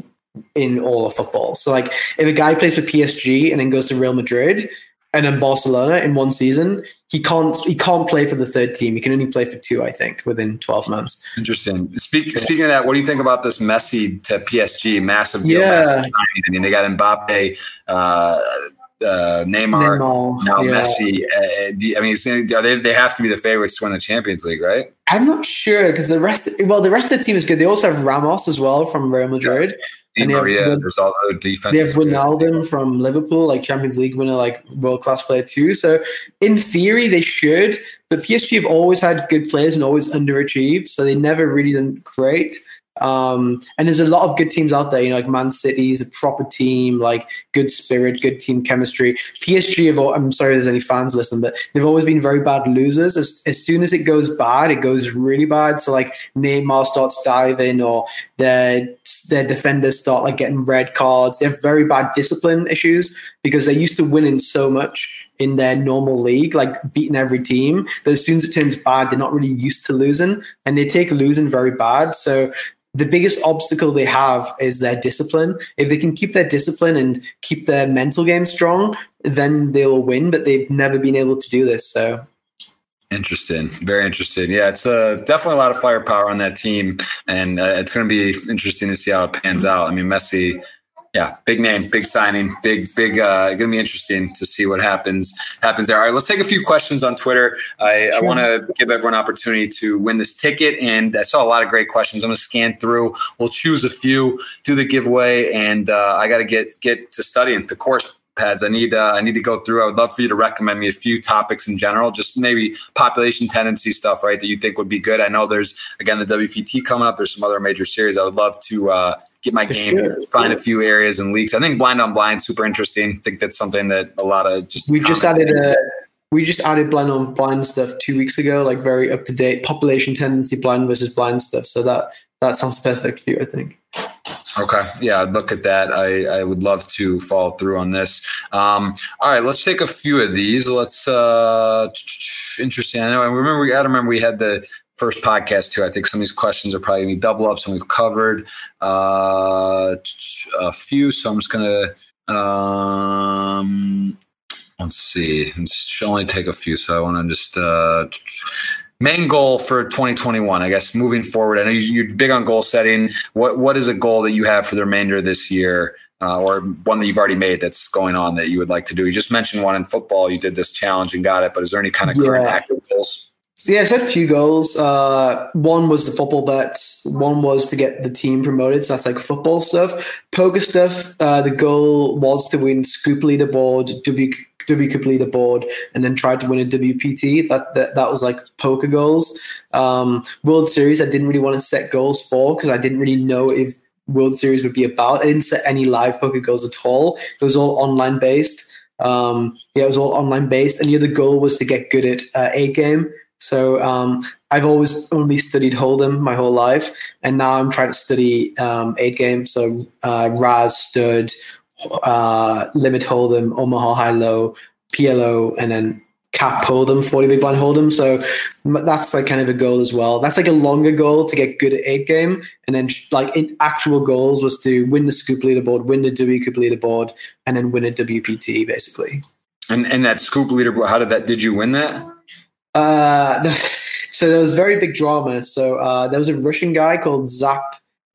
in all of football. So like if a guy plays for PSG and then goes to Real Madrid and then Barcelona in one season, he can't he can't play for the third team. He can only play for two, I think, within 12 months. Interesting. Speak, Speaking of that, what do you think about this Messi to PSG massive deal? Yeah. Messi? I mean, they got Mbappe, uh, uh, Neymar, Neymar, now yeah. Messi. Uh, you- I mean, they they have to be the favorites to win the Champions League, right? I'm not sure because the rest well the rest of the team is good. They also have Ramos as well from Real Madrid. Di And they have Maria, Win- there's all the defense. They have Wijnaldum from Liverpool, like Champions League winner, like world class player too. So in theory, they should. But PSG have always had good players and always underachieved, so they never really done great. Um, and there's a lot of good teams out there, you know, like Man City is a proper team, like good spirit, good team chemistry. PSG have, I'm sorry if there's any fans listening, but they've always been very bad losers. As, as soon as it goes bad, it goes really bad. So like Neymar starts diving or their their defenders start like getting red cards. They have very bad discipline issues because they're used to winning so much in their normal league, like beating every team. That as soon as it turns bad, they're not really used to losing, and they take losing very bad. So the biggest obstacle they have is their discipline. If they can keep their discipline and keep their mental game strong, then they'll win. But they've never been able to do this. So Interesting, very interesting. Yeah, it's uh, definitely a lot of firepower on that team, and uh, it's going to be interesting to see how it pans out. I mean, Messi, yeah, big name, big signing, big, big. Uh, going to be interesting to see what happens happens there. All right, let's take a few questions on Twitter. I, I want to give everyone an opportunity to win this ticket, and I saw a lot of great questions. I'm going to scan through. We'll choose a few, do the giveaway, and uh, I got to get get to studying the course pads. I need uh, I need to go through. I would love for you to recommend me a few topics in general, just maybe population tendency stuff, right? That you think would be good. I know there's again the WPT coming up. There's some other major series. I would love to uh, get my For game, sure. find a few areas and leaks. I think blind on blind super interesting. I think that's something that a lot of just we just added a we just added blind on blind stuff two weeks ago, like very up to date population tendency blind versus blind stuff. So that that sounds perfect for you, I think. Okay. Yeah, look at that. I, I would love to follow through on this. Um, all right, let's take a few of these. Let's uh interesting. I know I remember we I remember we had the first podcast too. I think some of these questions are probably gonna be double ups and we've covered uh a few. So I'm just gonna um let's see. It should only take a few, so I want to just uh main goal for 2021 i guess moving forward i know you- you're big on goal setting what what is a goal that you have for the remainder of this year uh, or one that you've already made that's going on that you would like to do you just mentioned one in football you did this challenge and got it but is there any kind of current Yeah. active goals So yeah, I set a few goals. Uh, one was the football bets. One was to get the team promoted. So that's like football stuff. Poker stuff. Uh, the goal was to win Scoop Leaderboard, W WCOOP Leaderboard, and then tried to win a WPT. That that, that was like poker goals. Um, World Series, I didn't really want to set goals for because I didn't really know if World Series would be about. I didn't set any live poker goals at all. It was all online based. Um, yeah, it was all online based, and the other goal was to get good at uh, eight game. So um, I've always only studied Hold'em my whole life, and now I'm trying to study um, eight game. So uh, Razz, Stud, uh, Limit Hold'em, Omaha High Low, PLO, and then Cap Hold'em, 40 Big Blind Hold'em. So that's like kind of a goal as well. That's like a longer goal to get good at eight game, and then like in actual goals was to win the Scoop leaderboard, win the WCOOP leaderboard, and then win a WPT basically. and and that scoop leaderboard how did that did you win that Uh, so there was very big drama. So uh, there was a Russian guy called Zap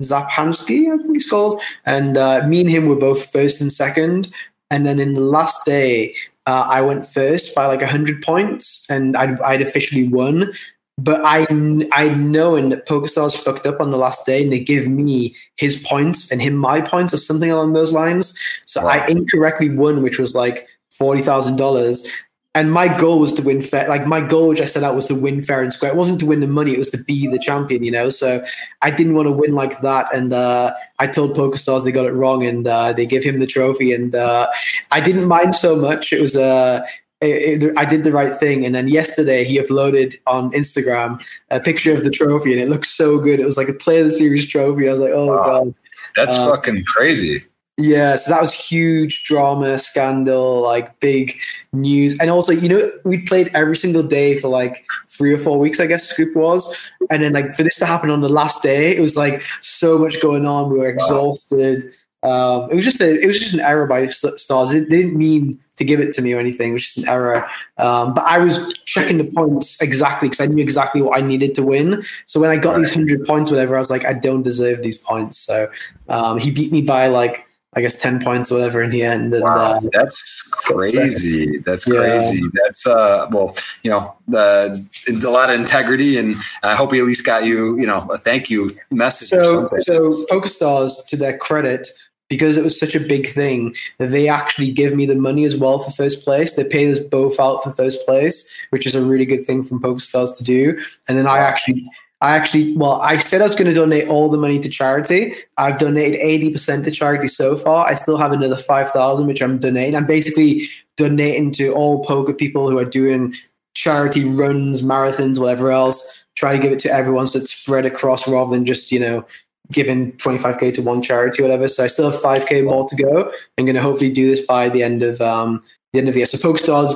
Zaphansky, I think he's called, and uh, me and him were both first and second. And then in the last day, uh, I went first by like hundred points, and I'd, I'd officially won. But I I known that PokerStars fucked up on the last day, and they give me his points and him my points or something along those lines. So I incorrectly won, which was like forty thousand dollars and my goal was to win fair. Like my goal, which I set out, was to win fair and square. It wasn't to win the money; it was to be the champion. You know, so I didn't want to win like that. And uh, I told PokerStars they got it wrong, and uh, they gave him the trophy. And uh, I didn't mind so much. It was uh, it, it, I did the right thing. And then yesterday, he uploaded on Instagram a picture of the trophy, and it looked so good. It was like a Play of the Series trophy. I was like, oh wow. god, that's uh, fucking crazy. Yeah, so that was huge drama, scandal, like big news. And also, you know, we played every single day for like three or four weeks, I guess Scoop was. And then like for this to happen on the last day, it was like so much going on. We were exhausted. Wow. Um, it was just a, it was just an error by stars. It didn't mean to give it to me or anything. It was just an error. Um, but I was checking the points exactly because I knew exactly what I needed to win. So when I got right. these hundred points, whatever, I was like, I don't deserve these points. So um, he beat me by like I guess ten points or whatever in the end. And, wow, uh, that's crazy. That's crazy. Yeah. That's uh, well, you know, the uh, a lot of integrity, and I hope he at least got you, you know, a thank you message. So, so PokerStars, to their credit, because it was such a big thing, they actually give me the money as well for first place. They pay us both out for first place, which is a really good thing from PokerStars to do. And then I actually I actually, well, I said I was going to donate all the money to charity. I've donated 80% to charity so far. I still have another 5,000, which I'm donating. I'm basically donating to all poker people who are doing charity runs, marathons, whatever else. Try to give it to everyone so it's spread across rather than just, you know, giving 25K to one charity or whatever. So I still have 5K more to go. I'm going to hopefully do this by the end of, um, the end of the year. So PokerStars,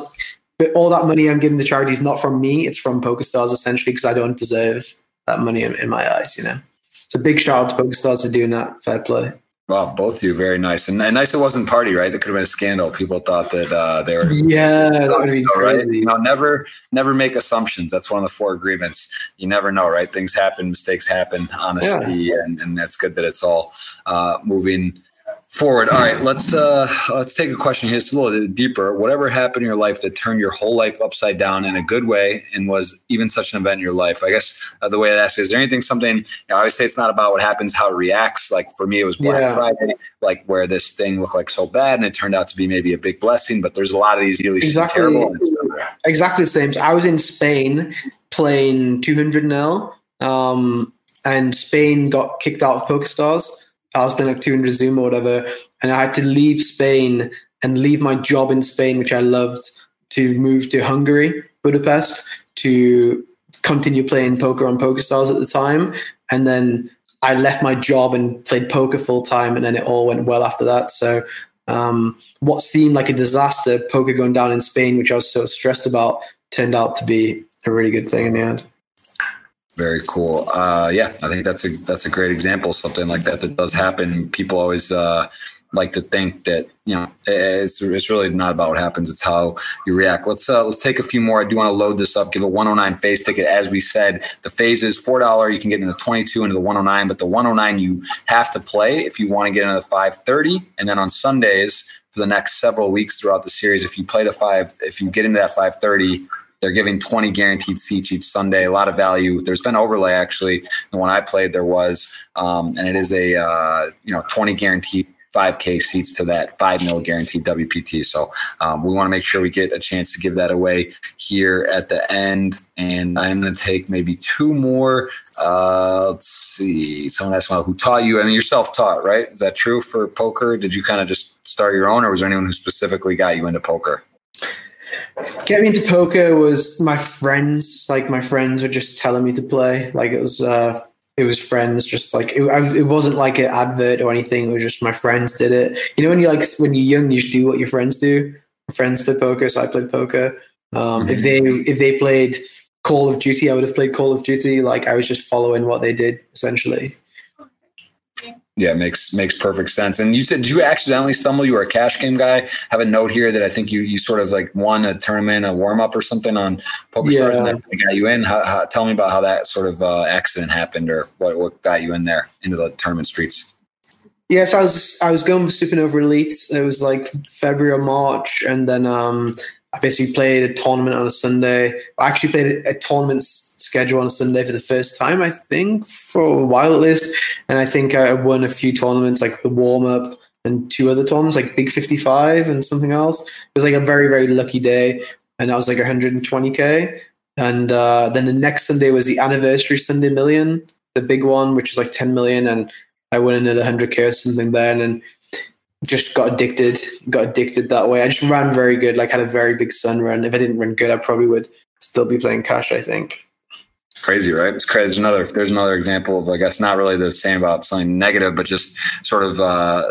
all that money I'm giving to charity is not from me. It's from PokerStars essentially because I don't deserve that money in, in my eyes, you know. So big shout out to PokerStars for doing that. Fair play. Wow, both of you very nice, and, and nice. It wasn't party, right? That could have been a scandal. People thought that uh, they were. Yeah, that would be crazy. Right? You know, never, never make assumptions. That's one of the four agreements. You never know, right? Things happen, mistakes happen, honesty, yeah. and and that's good that it's all uh, moving forward. All right, let's uh let's take a question here. It's a little bit deeper. Whatever happened in your life that turned your whole life upside down in a good way and was even such an event in your life? I guess uh, the way I ask is there anything something you know, I always say it's not about what happens, how it reacts. Like for me, it was Black yeah. Friday, like where this thing looked like so bad and it turned out to be maybe a big blessing. But there's a lot of these really exactly, terrible. Exactly the same. So I was in Spain playing 200 nil, um, and Spain got kicked out of PokerStars I was playing like 200 Zoom or whatever, and I had to leave Spain and leave my job in Spain, which I loved, to move to Hungary, Budapest, to continue playing poker on PokerStars at the time. And then I left my job and played poker full time, and then it all went well after that. So, um, what seemed like a disaster, poker going down in Spain, which I was so stressed about, turned out to be a really good thing in the end. Very cool. Uh, yeah, I think that's a that's a great example. Something like that that does happen. People always uh, like to think that you know it's it's really not about what happens; it's how you react. Let's uh, let's take a few more. I do want to load this up. Give a 109 phase ticket. As we said, the phase is four dollar. You can get into the 22 into the 109, but the 109 you have to play if you want to get into the 530. And then on Sundays for the next several weeks throughout the series, if you play the five, if you get into that 530 they're giving 20 guaranteed seats each Sunday. A lot of value. There's been overlay actually. The one I played, there was, um, and it is a uh, you know 20 guaranteed 5K seats to that 5 mil guaranteed WPT. So um, we want to make sure we get a chance to give that away here at the end. And I'm going to take maybe two more. Uh, let's see. Someone asked about who taught you. I mean, you're self taught, right? Is that true for poker? Did you kind of just start your own, or was there anyone who specifically got you into poker? Getting into poker was my friends. Like my friends were just telling me to play. Like it was, uh, it was friends. Just like it, it wasn't like an advert or anything. It was just my friends did it. You know, when you like when you're young, you just do what your friends do. My friends play poker, so I played poker. Um, mm-hmm. If they if they played Call of Duty, I would have played Call of Duty. Like I was just following what they did essentially. Yeah, makes makes perfect sense. And you said did you accidentally stumble? You were a cash game guy. Have a note here that I think you you sort of like won a tournament, a warm up or something on Poker yeah. Stars, and that got you in. How, how, tell me about how that sort of uh, accident happened, or what what got you in there into the tournament streets. Yes, I was I was going for Supernova Elite. It was like February or March, and then um, I basically played a tournament on a Sunday. I actually played a, a tournament schedule on Sunday for the first time, I think, for a while at least. And I think I won a few tournaments, like the warm up and two other tournaments, like Big 55 and something else. It was like a very, very lucky day. and that was like 120k. And uh, then the next Sunday was the anniversary Sunday million, the big one, which was like 10 million, and I won another 100k or something there, and then just got addicted, got addicted that way. I just ran very good, like had a very big sun run. If I didn't run good, I probably would still be playing cash. I think. Crazy, right? There's another. There's another example of, I guess, not really the same about something negative, but just sort of uh,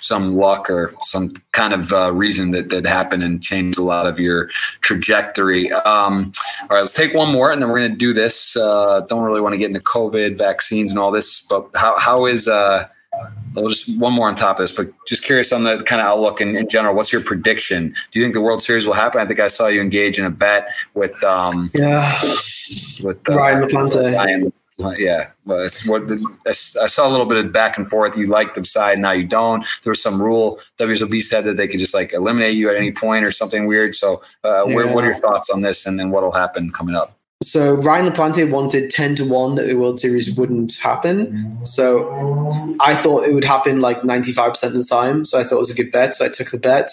some luck or some kind of uh, reason that that happened and changed a lot of your trajectory. Um, all right, let's take one more, and then we're going to do this. Uh, don't really want to get into COVID vaccines and all this, but how how is uh, well, just one more on top of this, but just curious on the kind of outlook in, in, general. What's your prediction? Do you think the World Series will happen? I think I saw you engage in a bet with um, yeah with uh, Ryan LaPlante. Ryan yeah, what I saw a little bit of back and forth. You like the side, now you don't. There was some rule. WSOP said that they could just like eliminate you at any point or something weird. So, uh, yeah. what, what are your thoughts on this, and then what will happen coming up? So Ryan LaPlante wanted ten to one that the World Series wouldn't happen. So I thought it would happen like ninety five percent of the time. So I thought it was a good bet. So I took the bet.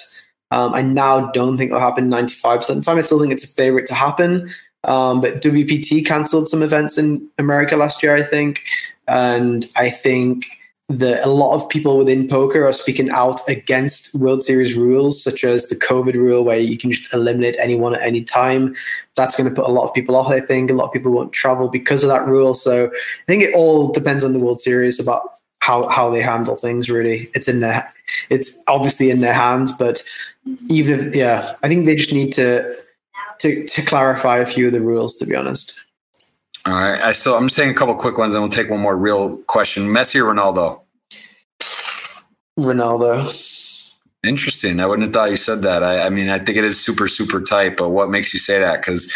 Um, I now don't think it'll happen ninety five percent of the time. I still think it's a favorite to happen. Um, but WPT cancelled some events in America last year, I think, and I think that a lot of people within poker are speaking out against World Series rules, such as the COVID rule, where you can just eliminate anyone at any time. That's going to put a lot of people off. I think a lot of people won't travel because of that rule. So I think it all depends on the World Series about how how they handle things. Really, it's in their it's obviously in their hands, but even if yeah, I think they just need to to, to clarify a few of the rules, to be honest. All right. I still I'm just saying a couple quick ones and we'll take one more real question. Messi or Ronaldo? Ronaldo. Interesting. I wouldn't have thought you said that. I, I, mean, I think it is super, super tight. But what makes you say that? Because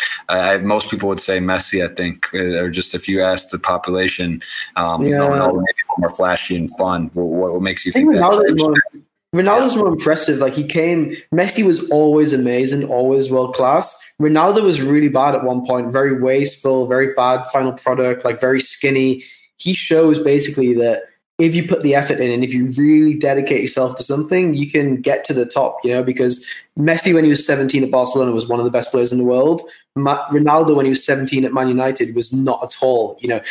most people would say Messi. I think, or just if you ask the population, um, yeah. Ronaldo maybe more flashy and fun. What, what makes you think, think that? Ronaldo's more impressive. Like he came, Messi was always amazing, always world class. Ronaldo was really bad at one point, very wasteful, very bad final product, like very skinny. He shows basically that if you put the effort in and if you really dedicate yourself to something, you can get to the top, you know, because Messi, when he was 17 at Barcelona, was one of the best players in the world. Ma- Ronaldo, when he was 17 at Man United, was not at all, you know.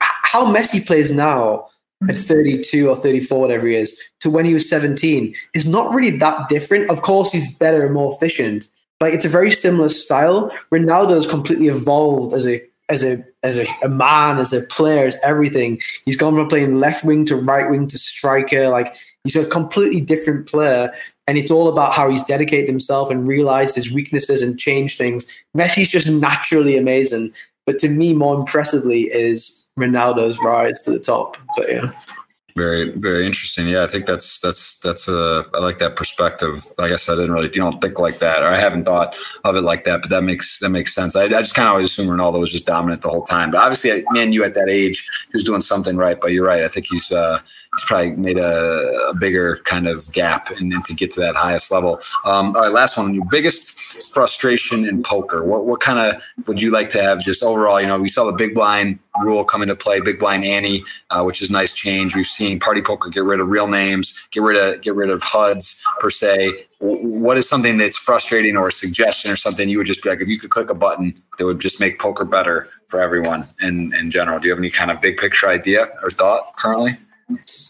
how Messi plays now at mm-hmm. 32 or 34, whatever he is, to when he was 17 is not really that different. Of course, he's better and more efficient. Like it's a very similar style. Ronaldo's completely evolved as a as a as a, a man, as a player, as everything. He's gone from playing left wing to right wing to striker. Like he's a completely different player. And it's all about how he's dedicated himself and realized his weaknesses and changed things. Messi's just naturally amazing. But to me, more impressively, is Ronaldo's rise to the top. But yeah. Very, very interesting. Yeah, I think that's that's that's a I like that perspective. I guess I didn't really you don't think like that, or I haven't thought of it like that. But that makes that makes sense. I, I just kind of always assume Ronaldo was just dominant the whole time. But obviously, man, you at that age, he was doing something right. But you're right. I think he's uh, probably made a, a bigger kind of gap and, and to get to that highest level. Um, all right, last one. Your biggest frustration in poker? What what kind of would you like to have just overall? You know, we saw the big blind rule come into play, big blind ante, uh, which is nice change. We've seen party poker get rid of real names, get rid of get rid of HUDs per se. What is something that's frustrating or a suggestion or something you would just be like, if you could click a button that would just make poker better for everyone in, in general? Do you have any kind of big picture idea or thought currently?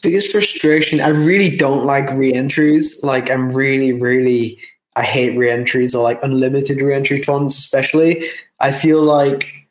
Biggest frustration, I really don't like re-entries. Like I'm really, really I hate reentries or like unlimited reentry funds, especially. I feel like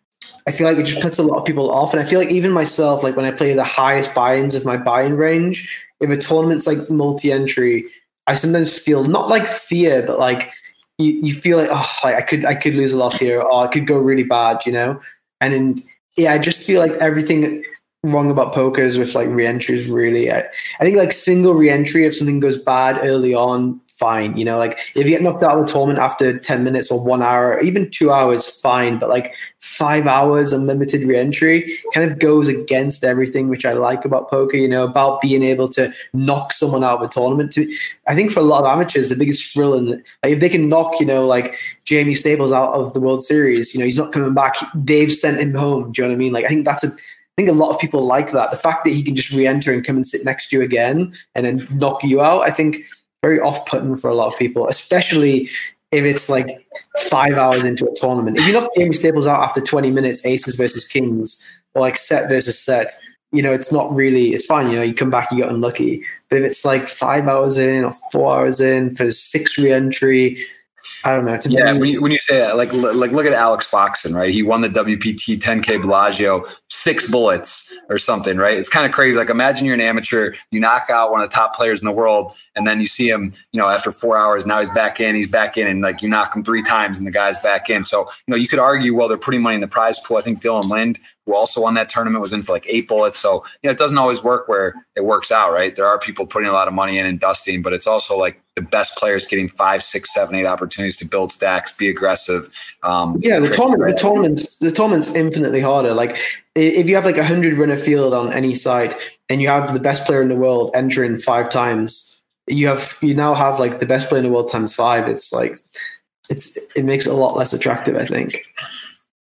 I feel like it just puts a lot of people off. And I feel like even myself, like when I play the highest buy-ins of my buy-in range, if a tournament's like multi-entry, I sometimes feel not like fear, but like you, you feel like oh like I could I could lose a lot here or I could go really bad, you know? And in, yeah, I just feel like everything wrong about poker is with like reentries really. I, I think like single reentry if something goes bad early on fine. You know, like if you get knocked out of the tournament after 10 minutes or one hour, even two hours, fine. But like five hours unlimited reentry kind of goes against everything which I like about poker, you know, about being able to knock someone out of a tournament. To, I think for a lot of amateurs, the biggest thrill in like if they can knock, you know, like Jamie Staples out of the World Series, you know, he's not coming back. They've sent him home. Do you know what I mean? Like I think that's a think a lot of people like that. The fact that he can just re-enter and come and sit next to you again and then knock you out, I think very off-putting for a lot of people, especially if it's like five hours into a tournament. If you knock Jamie Staples out after 20 minutes, aces versus kings, or like set versus set, you know, it's not really, it's fine. You know, you come back, you got unlucky. But if it's like five hours in or four hours in for six re entry, I don't know. yeah, me, when you, when you say that, like like look at Alex Foxen, right? He won the WPT 10K Bellagio, six bullets or something, right? It's kind of crazy. Like imagine you're an amateur, you knock out one of the top players in the world, and then you see him, you know, after four hours, now he's back in, he's back in, and like you knock him three times, and the guy's back in. So you know, you could argue, well, they're putting money in the prize pool. I think Dylan Linde who also won that tournament was in for like eight bullets. So, you know, it doesn't always work where it works out, right? There are people putting a lot of money in and dusting, but it's also like the best players getting five, six, seven, eight opportunities to build stacks, be aggressive. Um, yeah, the tournament, right? the tournament's the tournament's infinitely harder. Like if you have like a hundred runner field on any site and you have the best player in the world entering five times, you have you now have like the best player in the world times five. It's like it's it makes it a lot less attractive, I think.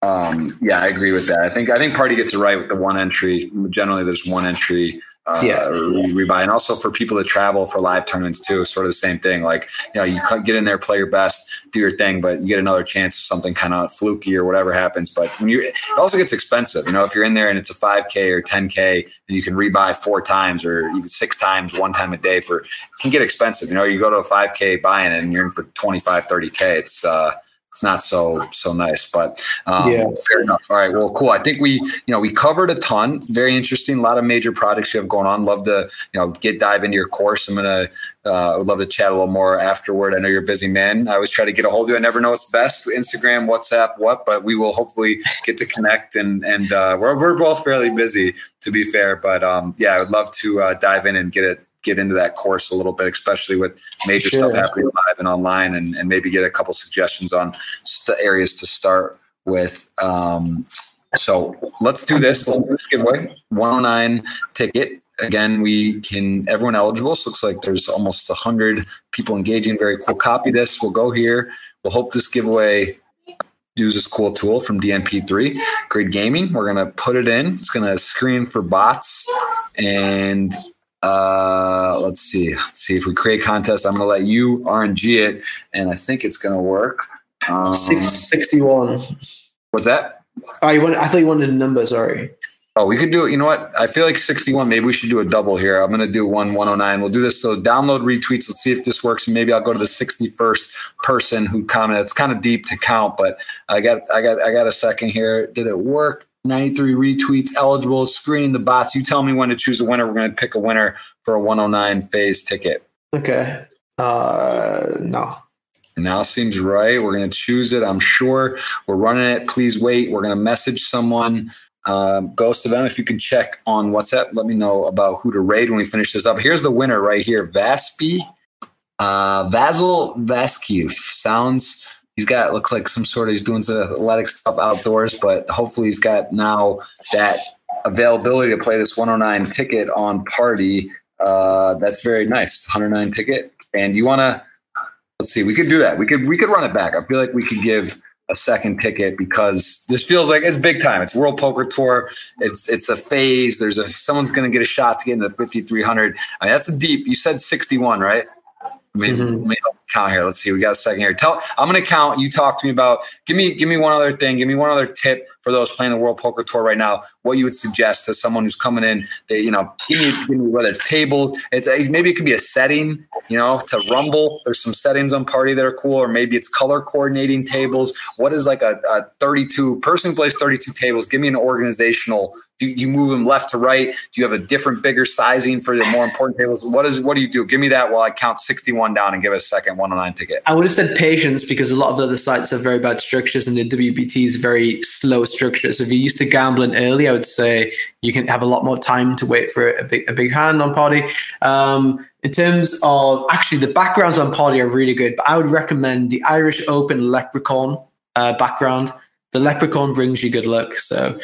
Um, yeah, I agree with that. I think I think Party gets it right with the one entry. Generally, there's one entry. Uh, yeah, rebuy, and also for people that travel for live tournaments too, sort of the same thing. Like you know, you get in there, play your best, do your thing, but you get another chance of something kind of fluky or whatever happens. But when you, it also gets expensive. You know, if you're in there and it's a 5K or 10K, and you can rebuy four times or even six times, one time a day for, it can get expensive. You know, you go to a 5K buy in and you're in for 25, 30K. It's uh, it's not so so nice. But um, yeah, fair enough. All right, well, cool. I think we you know we covered a ton. Very interesting. A lot of major projects you have going on. Love to you know get dive into your course. I'm gonna uh, would love to chat a little more afterward. I know you're a busy man. I always try to get a hold of you. I never know what's best, Instagram, WhatsApp, what, but we will hopefully get to connect. And and uh, we're we're both fairly busy, to be fair. But um, yeah, I would love to uh, dive in and get it get into that course a little bit, especially with major sure. stuff happening live and online, and, and maybe get a couple suggestions on the areas to start with. Um, so let's do this. Let's do this giveaway. 109 ticket. Again, we can everyone eligible. So looks like there's almost hundred people engaging. Very cool. Copy this. We'll go here. We'll hope this giveaway use this cool tool from DNP3 Grid Gaming. We're gonna put it in. It's gonna screen for bots and uh, let's see. Let's see if we create contest. I'm going to let you RNG it, and I think it's going to work. Um, Six, 61. What's that? Oh, you want, I thought you wanted a number. Sorry. Oh, we could do it. You know what? I feel like 61. Maybe we should do a double here. I'm going to do one 109. We'll do this. So download retweets. Let's see if this works. And maybe I'll go to the 61st person who commented. It's kind of deep to count, but I got, I got, I got a second here. Did it work? 93 retweets eligible, screening the bots. You tell me when to choose a winner. We're going to pick a winner for a 109 phase ticket. Okay. Uh, no. Now seems right. We're going to choose it. I'm sure we're running it. Please wait. We're going to message someone. Um, Ghost of M, if you can check on WhatsApp, let me know about who to raid when we finish this up. Here's the winner right here Vaspi, uh, Vasil Vaskiev. Sounds he's got looks like some sort of he's doing some athletic stuff outdoors, but hopefully he's got now that availability to play this 109 ticket on party. Uh, that's very nice. 109 ticket. And you want to let's see, we could do that. We could we could run it back. I feel like we could give a second ticket because this feels like it's big time. It's World Poker Tour. It's it's a phase. There's a someone's going to get a shot to get into the 5300. I mean, that's a deep. You said 61, right? I mean, mm-hmm. Count here. Let's see. We got a second here. Tell. I'm going to count. You talk to me about. Give me. Give me one other thing. Give me one other tip for those playing the World Poker Tour right now. What you would suggest to someone who's coming in? That you know, give me, give me whether it's tables. It's maybe it could be a setting. You know, to Rumble. There's some settings on Party that are cool, or maybe it's color coordinating tables. What is like a, a 32 person who plays 32 tables? Give me an organizational do you move them left to right? Do you have a different, bigger sizing for the more important tables? What is what do you do? Give me that while I count 61 down and give a second 109 ticket. I would have said patience because a lot of the other sites have very bad structures and the WPT is very slow structure. So if you're used to gambling early, I would say you can have a lot more time to wait for a big a big hand on party. Um, in terms of actually the backgrounds on party are really good, but I would recommend the Irish Open Leprechaun uh, background. The leprechaun brings you good luck. So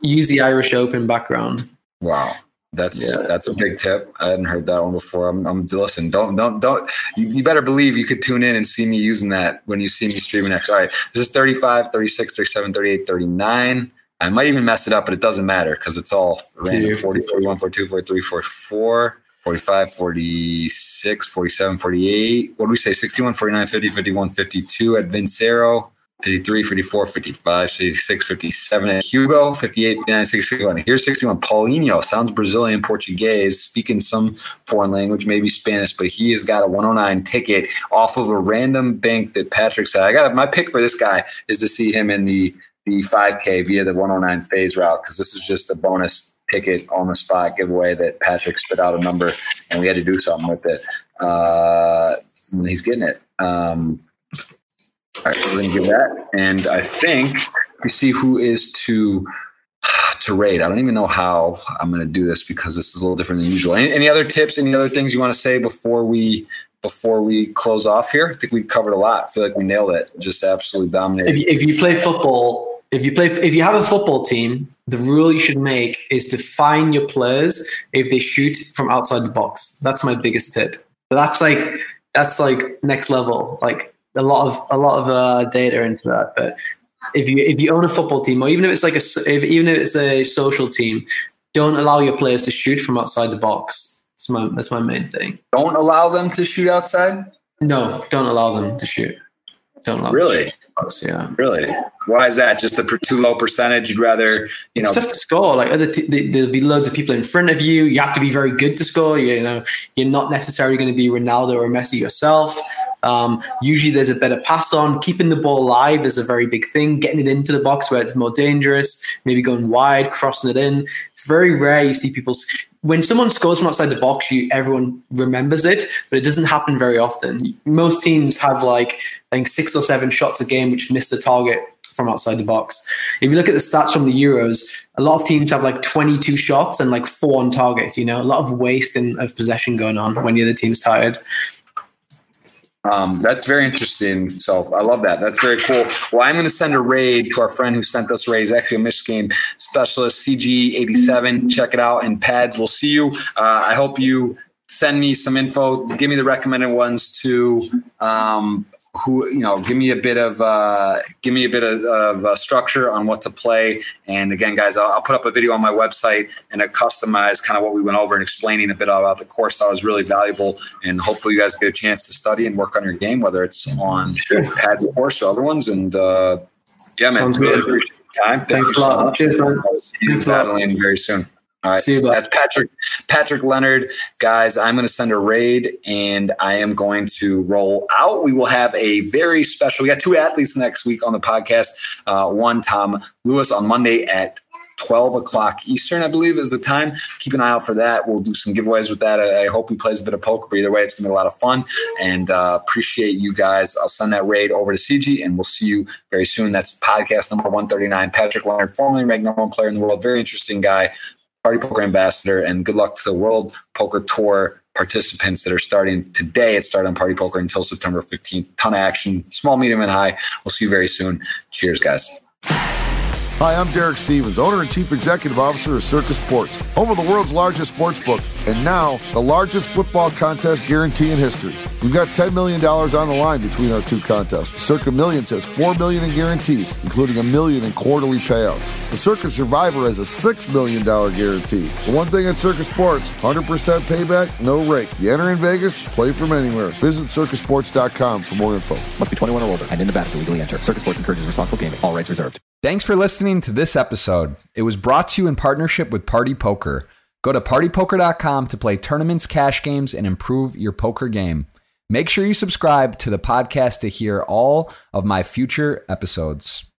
use the Irish Open background. Wow. That's yeah. that's a big tip. I hadn't heard that one before. I'm, I'm listen. Don't don't don't. You, you, better believe you could tune in and see me using that when you see me streaming next. All right, this is 35, 36, 37, 38, 39. I might even mess it up, but it doesn't matter because it's all random. 40, 41, 42, 43, 44. 45, 46, 47, 48. What do we say? 61, 49, 50, 51, 52 at Vincero. 53, 54, 55, 56, 57 at Hugo, 58, 59, 61. Here's 61. Paulinho sounds Brazilian Portuguese, speaking some foreign language, maybe Spanish, but he has got a 109 ticket off of a random bank that Patrick said. I got my pick for this guy is to see him in the the 5K via the 109 phase route because this is just a bonus ticket on the spot giveaway that Patrick spit out a number and we had to do something with it. Uh, he's getting it. Um, all right, we're gonna give that, and I think we see who is to to rate. I don't even know how I'm gonna do this because this is a little different than usual. Any, any other tips? Any other things you want to say before we before we close off here? I think we covered a lot. I feel like we nailed it. Just absolutely dominated. If you, if you play football, if you play, if you have a football team, the rule you should make is to fine your players if they shoot from outside the box. That's my biggest tip. That's like that's like next level. Like a lot of a lot of uh, data into that. But if you if you own a football team, or even if it's like a if, even if it's a social team, don't allow your players to shoot from outside the box. That's my that's my main thing. Don't allow them to shoot outside. No, don't allow them to shoot. Don't allow really. Yeah. Really? Why is that? Just the too low percentage? You'd rather, you know, it's tough to score. Like other, t- there'll be loads of people in front of you. You have to be very good to score. You know, you're not necessarily going to be Ronaldo or Messi yourself. Um, usually, there's a better pass on. Keeping the ball live is a very big thing. Getting it into the box where it's more dangerous. Maybe going wide, crossing it in. Very rare you see people when someone scores from outside the box, you everyone remembers it, but it doesn't happen very often. Most teams have like I think six or seven shots a game which miss the target from outside the box. If you look at the stats from the Euros, a lot of teams have like 22 shots and like four on target. You know, a lot of waste in, of possession going on when the other team's tired. Um, that's very interesting. So I love that. That's very cool. Well, I'm going to send a raid to our friend who sent us raid. He's actually a Michigan specialist, CG87. Check it out. And pads, we'll see you. Uh, I hope you send me some info. Give me the recommended ones to um, who you know give me a bit of uh, give me a bit of, of uh, structure on what to play. And again guys I'll, I'll, put up a video on my website and a customized kind of what we went over and explaining a bit about the course that was really valuable. And hopefully you guys get a chance to study and work on your game whether it's on pads course or other ones. And uh, yeah man Sounds really appreciate time. Thanks, thanks a lot. cheers man. Thanks very soon all right. See you, That's Patrick Patrick Leonard. Guys, I'm going to send a raid and I am going to roll out. We will have a very special, we got two athletes next week on the podcast. Uh, one, Tom Lewis on Monday at 12 o'clock Eastern, I believe is the time. Keep an eye out for that. We'll do some giveaways with that. I, I hope he plays a bit of poker, but either way, it's going to be a lot of fun and uh, appreciate you guys. I'll send that raid over to CG and we'll see you very soon. That's podcast number 139. Patrick Leonard, formerly ranked number one player in the world. Very interesting guy. Party Poker Ambassador, and good luck to the World Poker Tour participants that are starting today. It started on Party Poker until September 15th. Ton of action, small, medium, and high. We'll see you very soon. Cheers, guys. Hi, I'm Derek Stevens, owner and chief executive officer of Circa Sports, home of the world's largest sports book, and now the largest football contest guarantee in history. We've got $10 million on the line between our two contests. Circa Millions has 4 million in guarantees, including a million in quarterly payouts. The Circa Survivor has a $6 million guarantee. The one thing at Circa Sports, 100% payback, no rake. You enter in Vegas, play from anywhere. Visit circasports.com for more info. Must be 21 or older and in Nevada to legally enter. Circa Sports encourages responsible gaming. All rights reserved. Thanks for listening to this episode. It was brought to you in partnership with Party Poker. Go to partypoker.com to play tournaments, cash games, and improve your poker game. Make sure you subscribe to the podcast to hear all of my future episodes.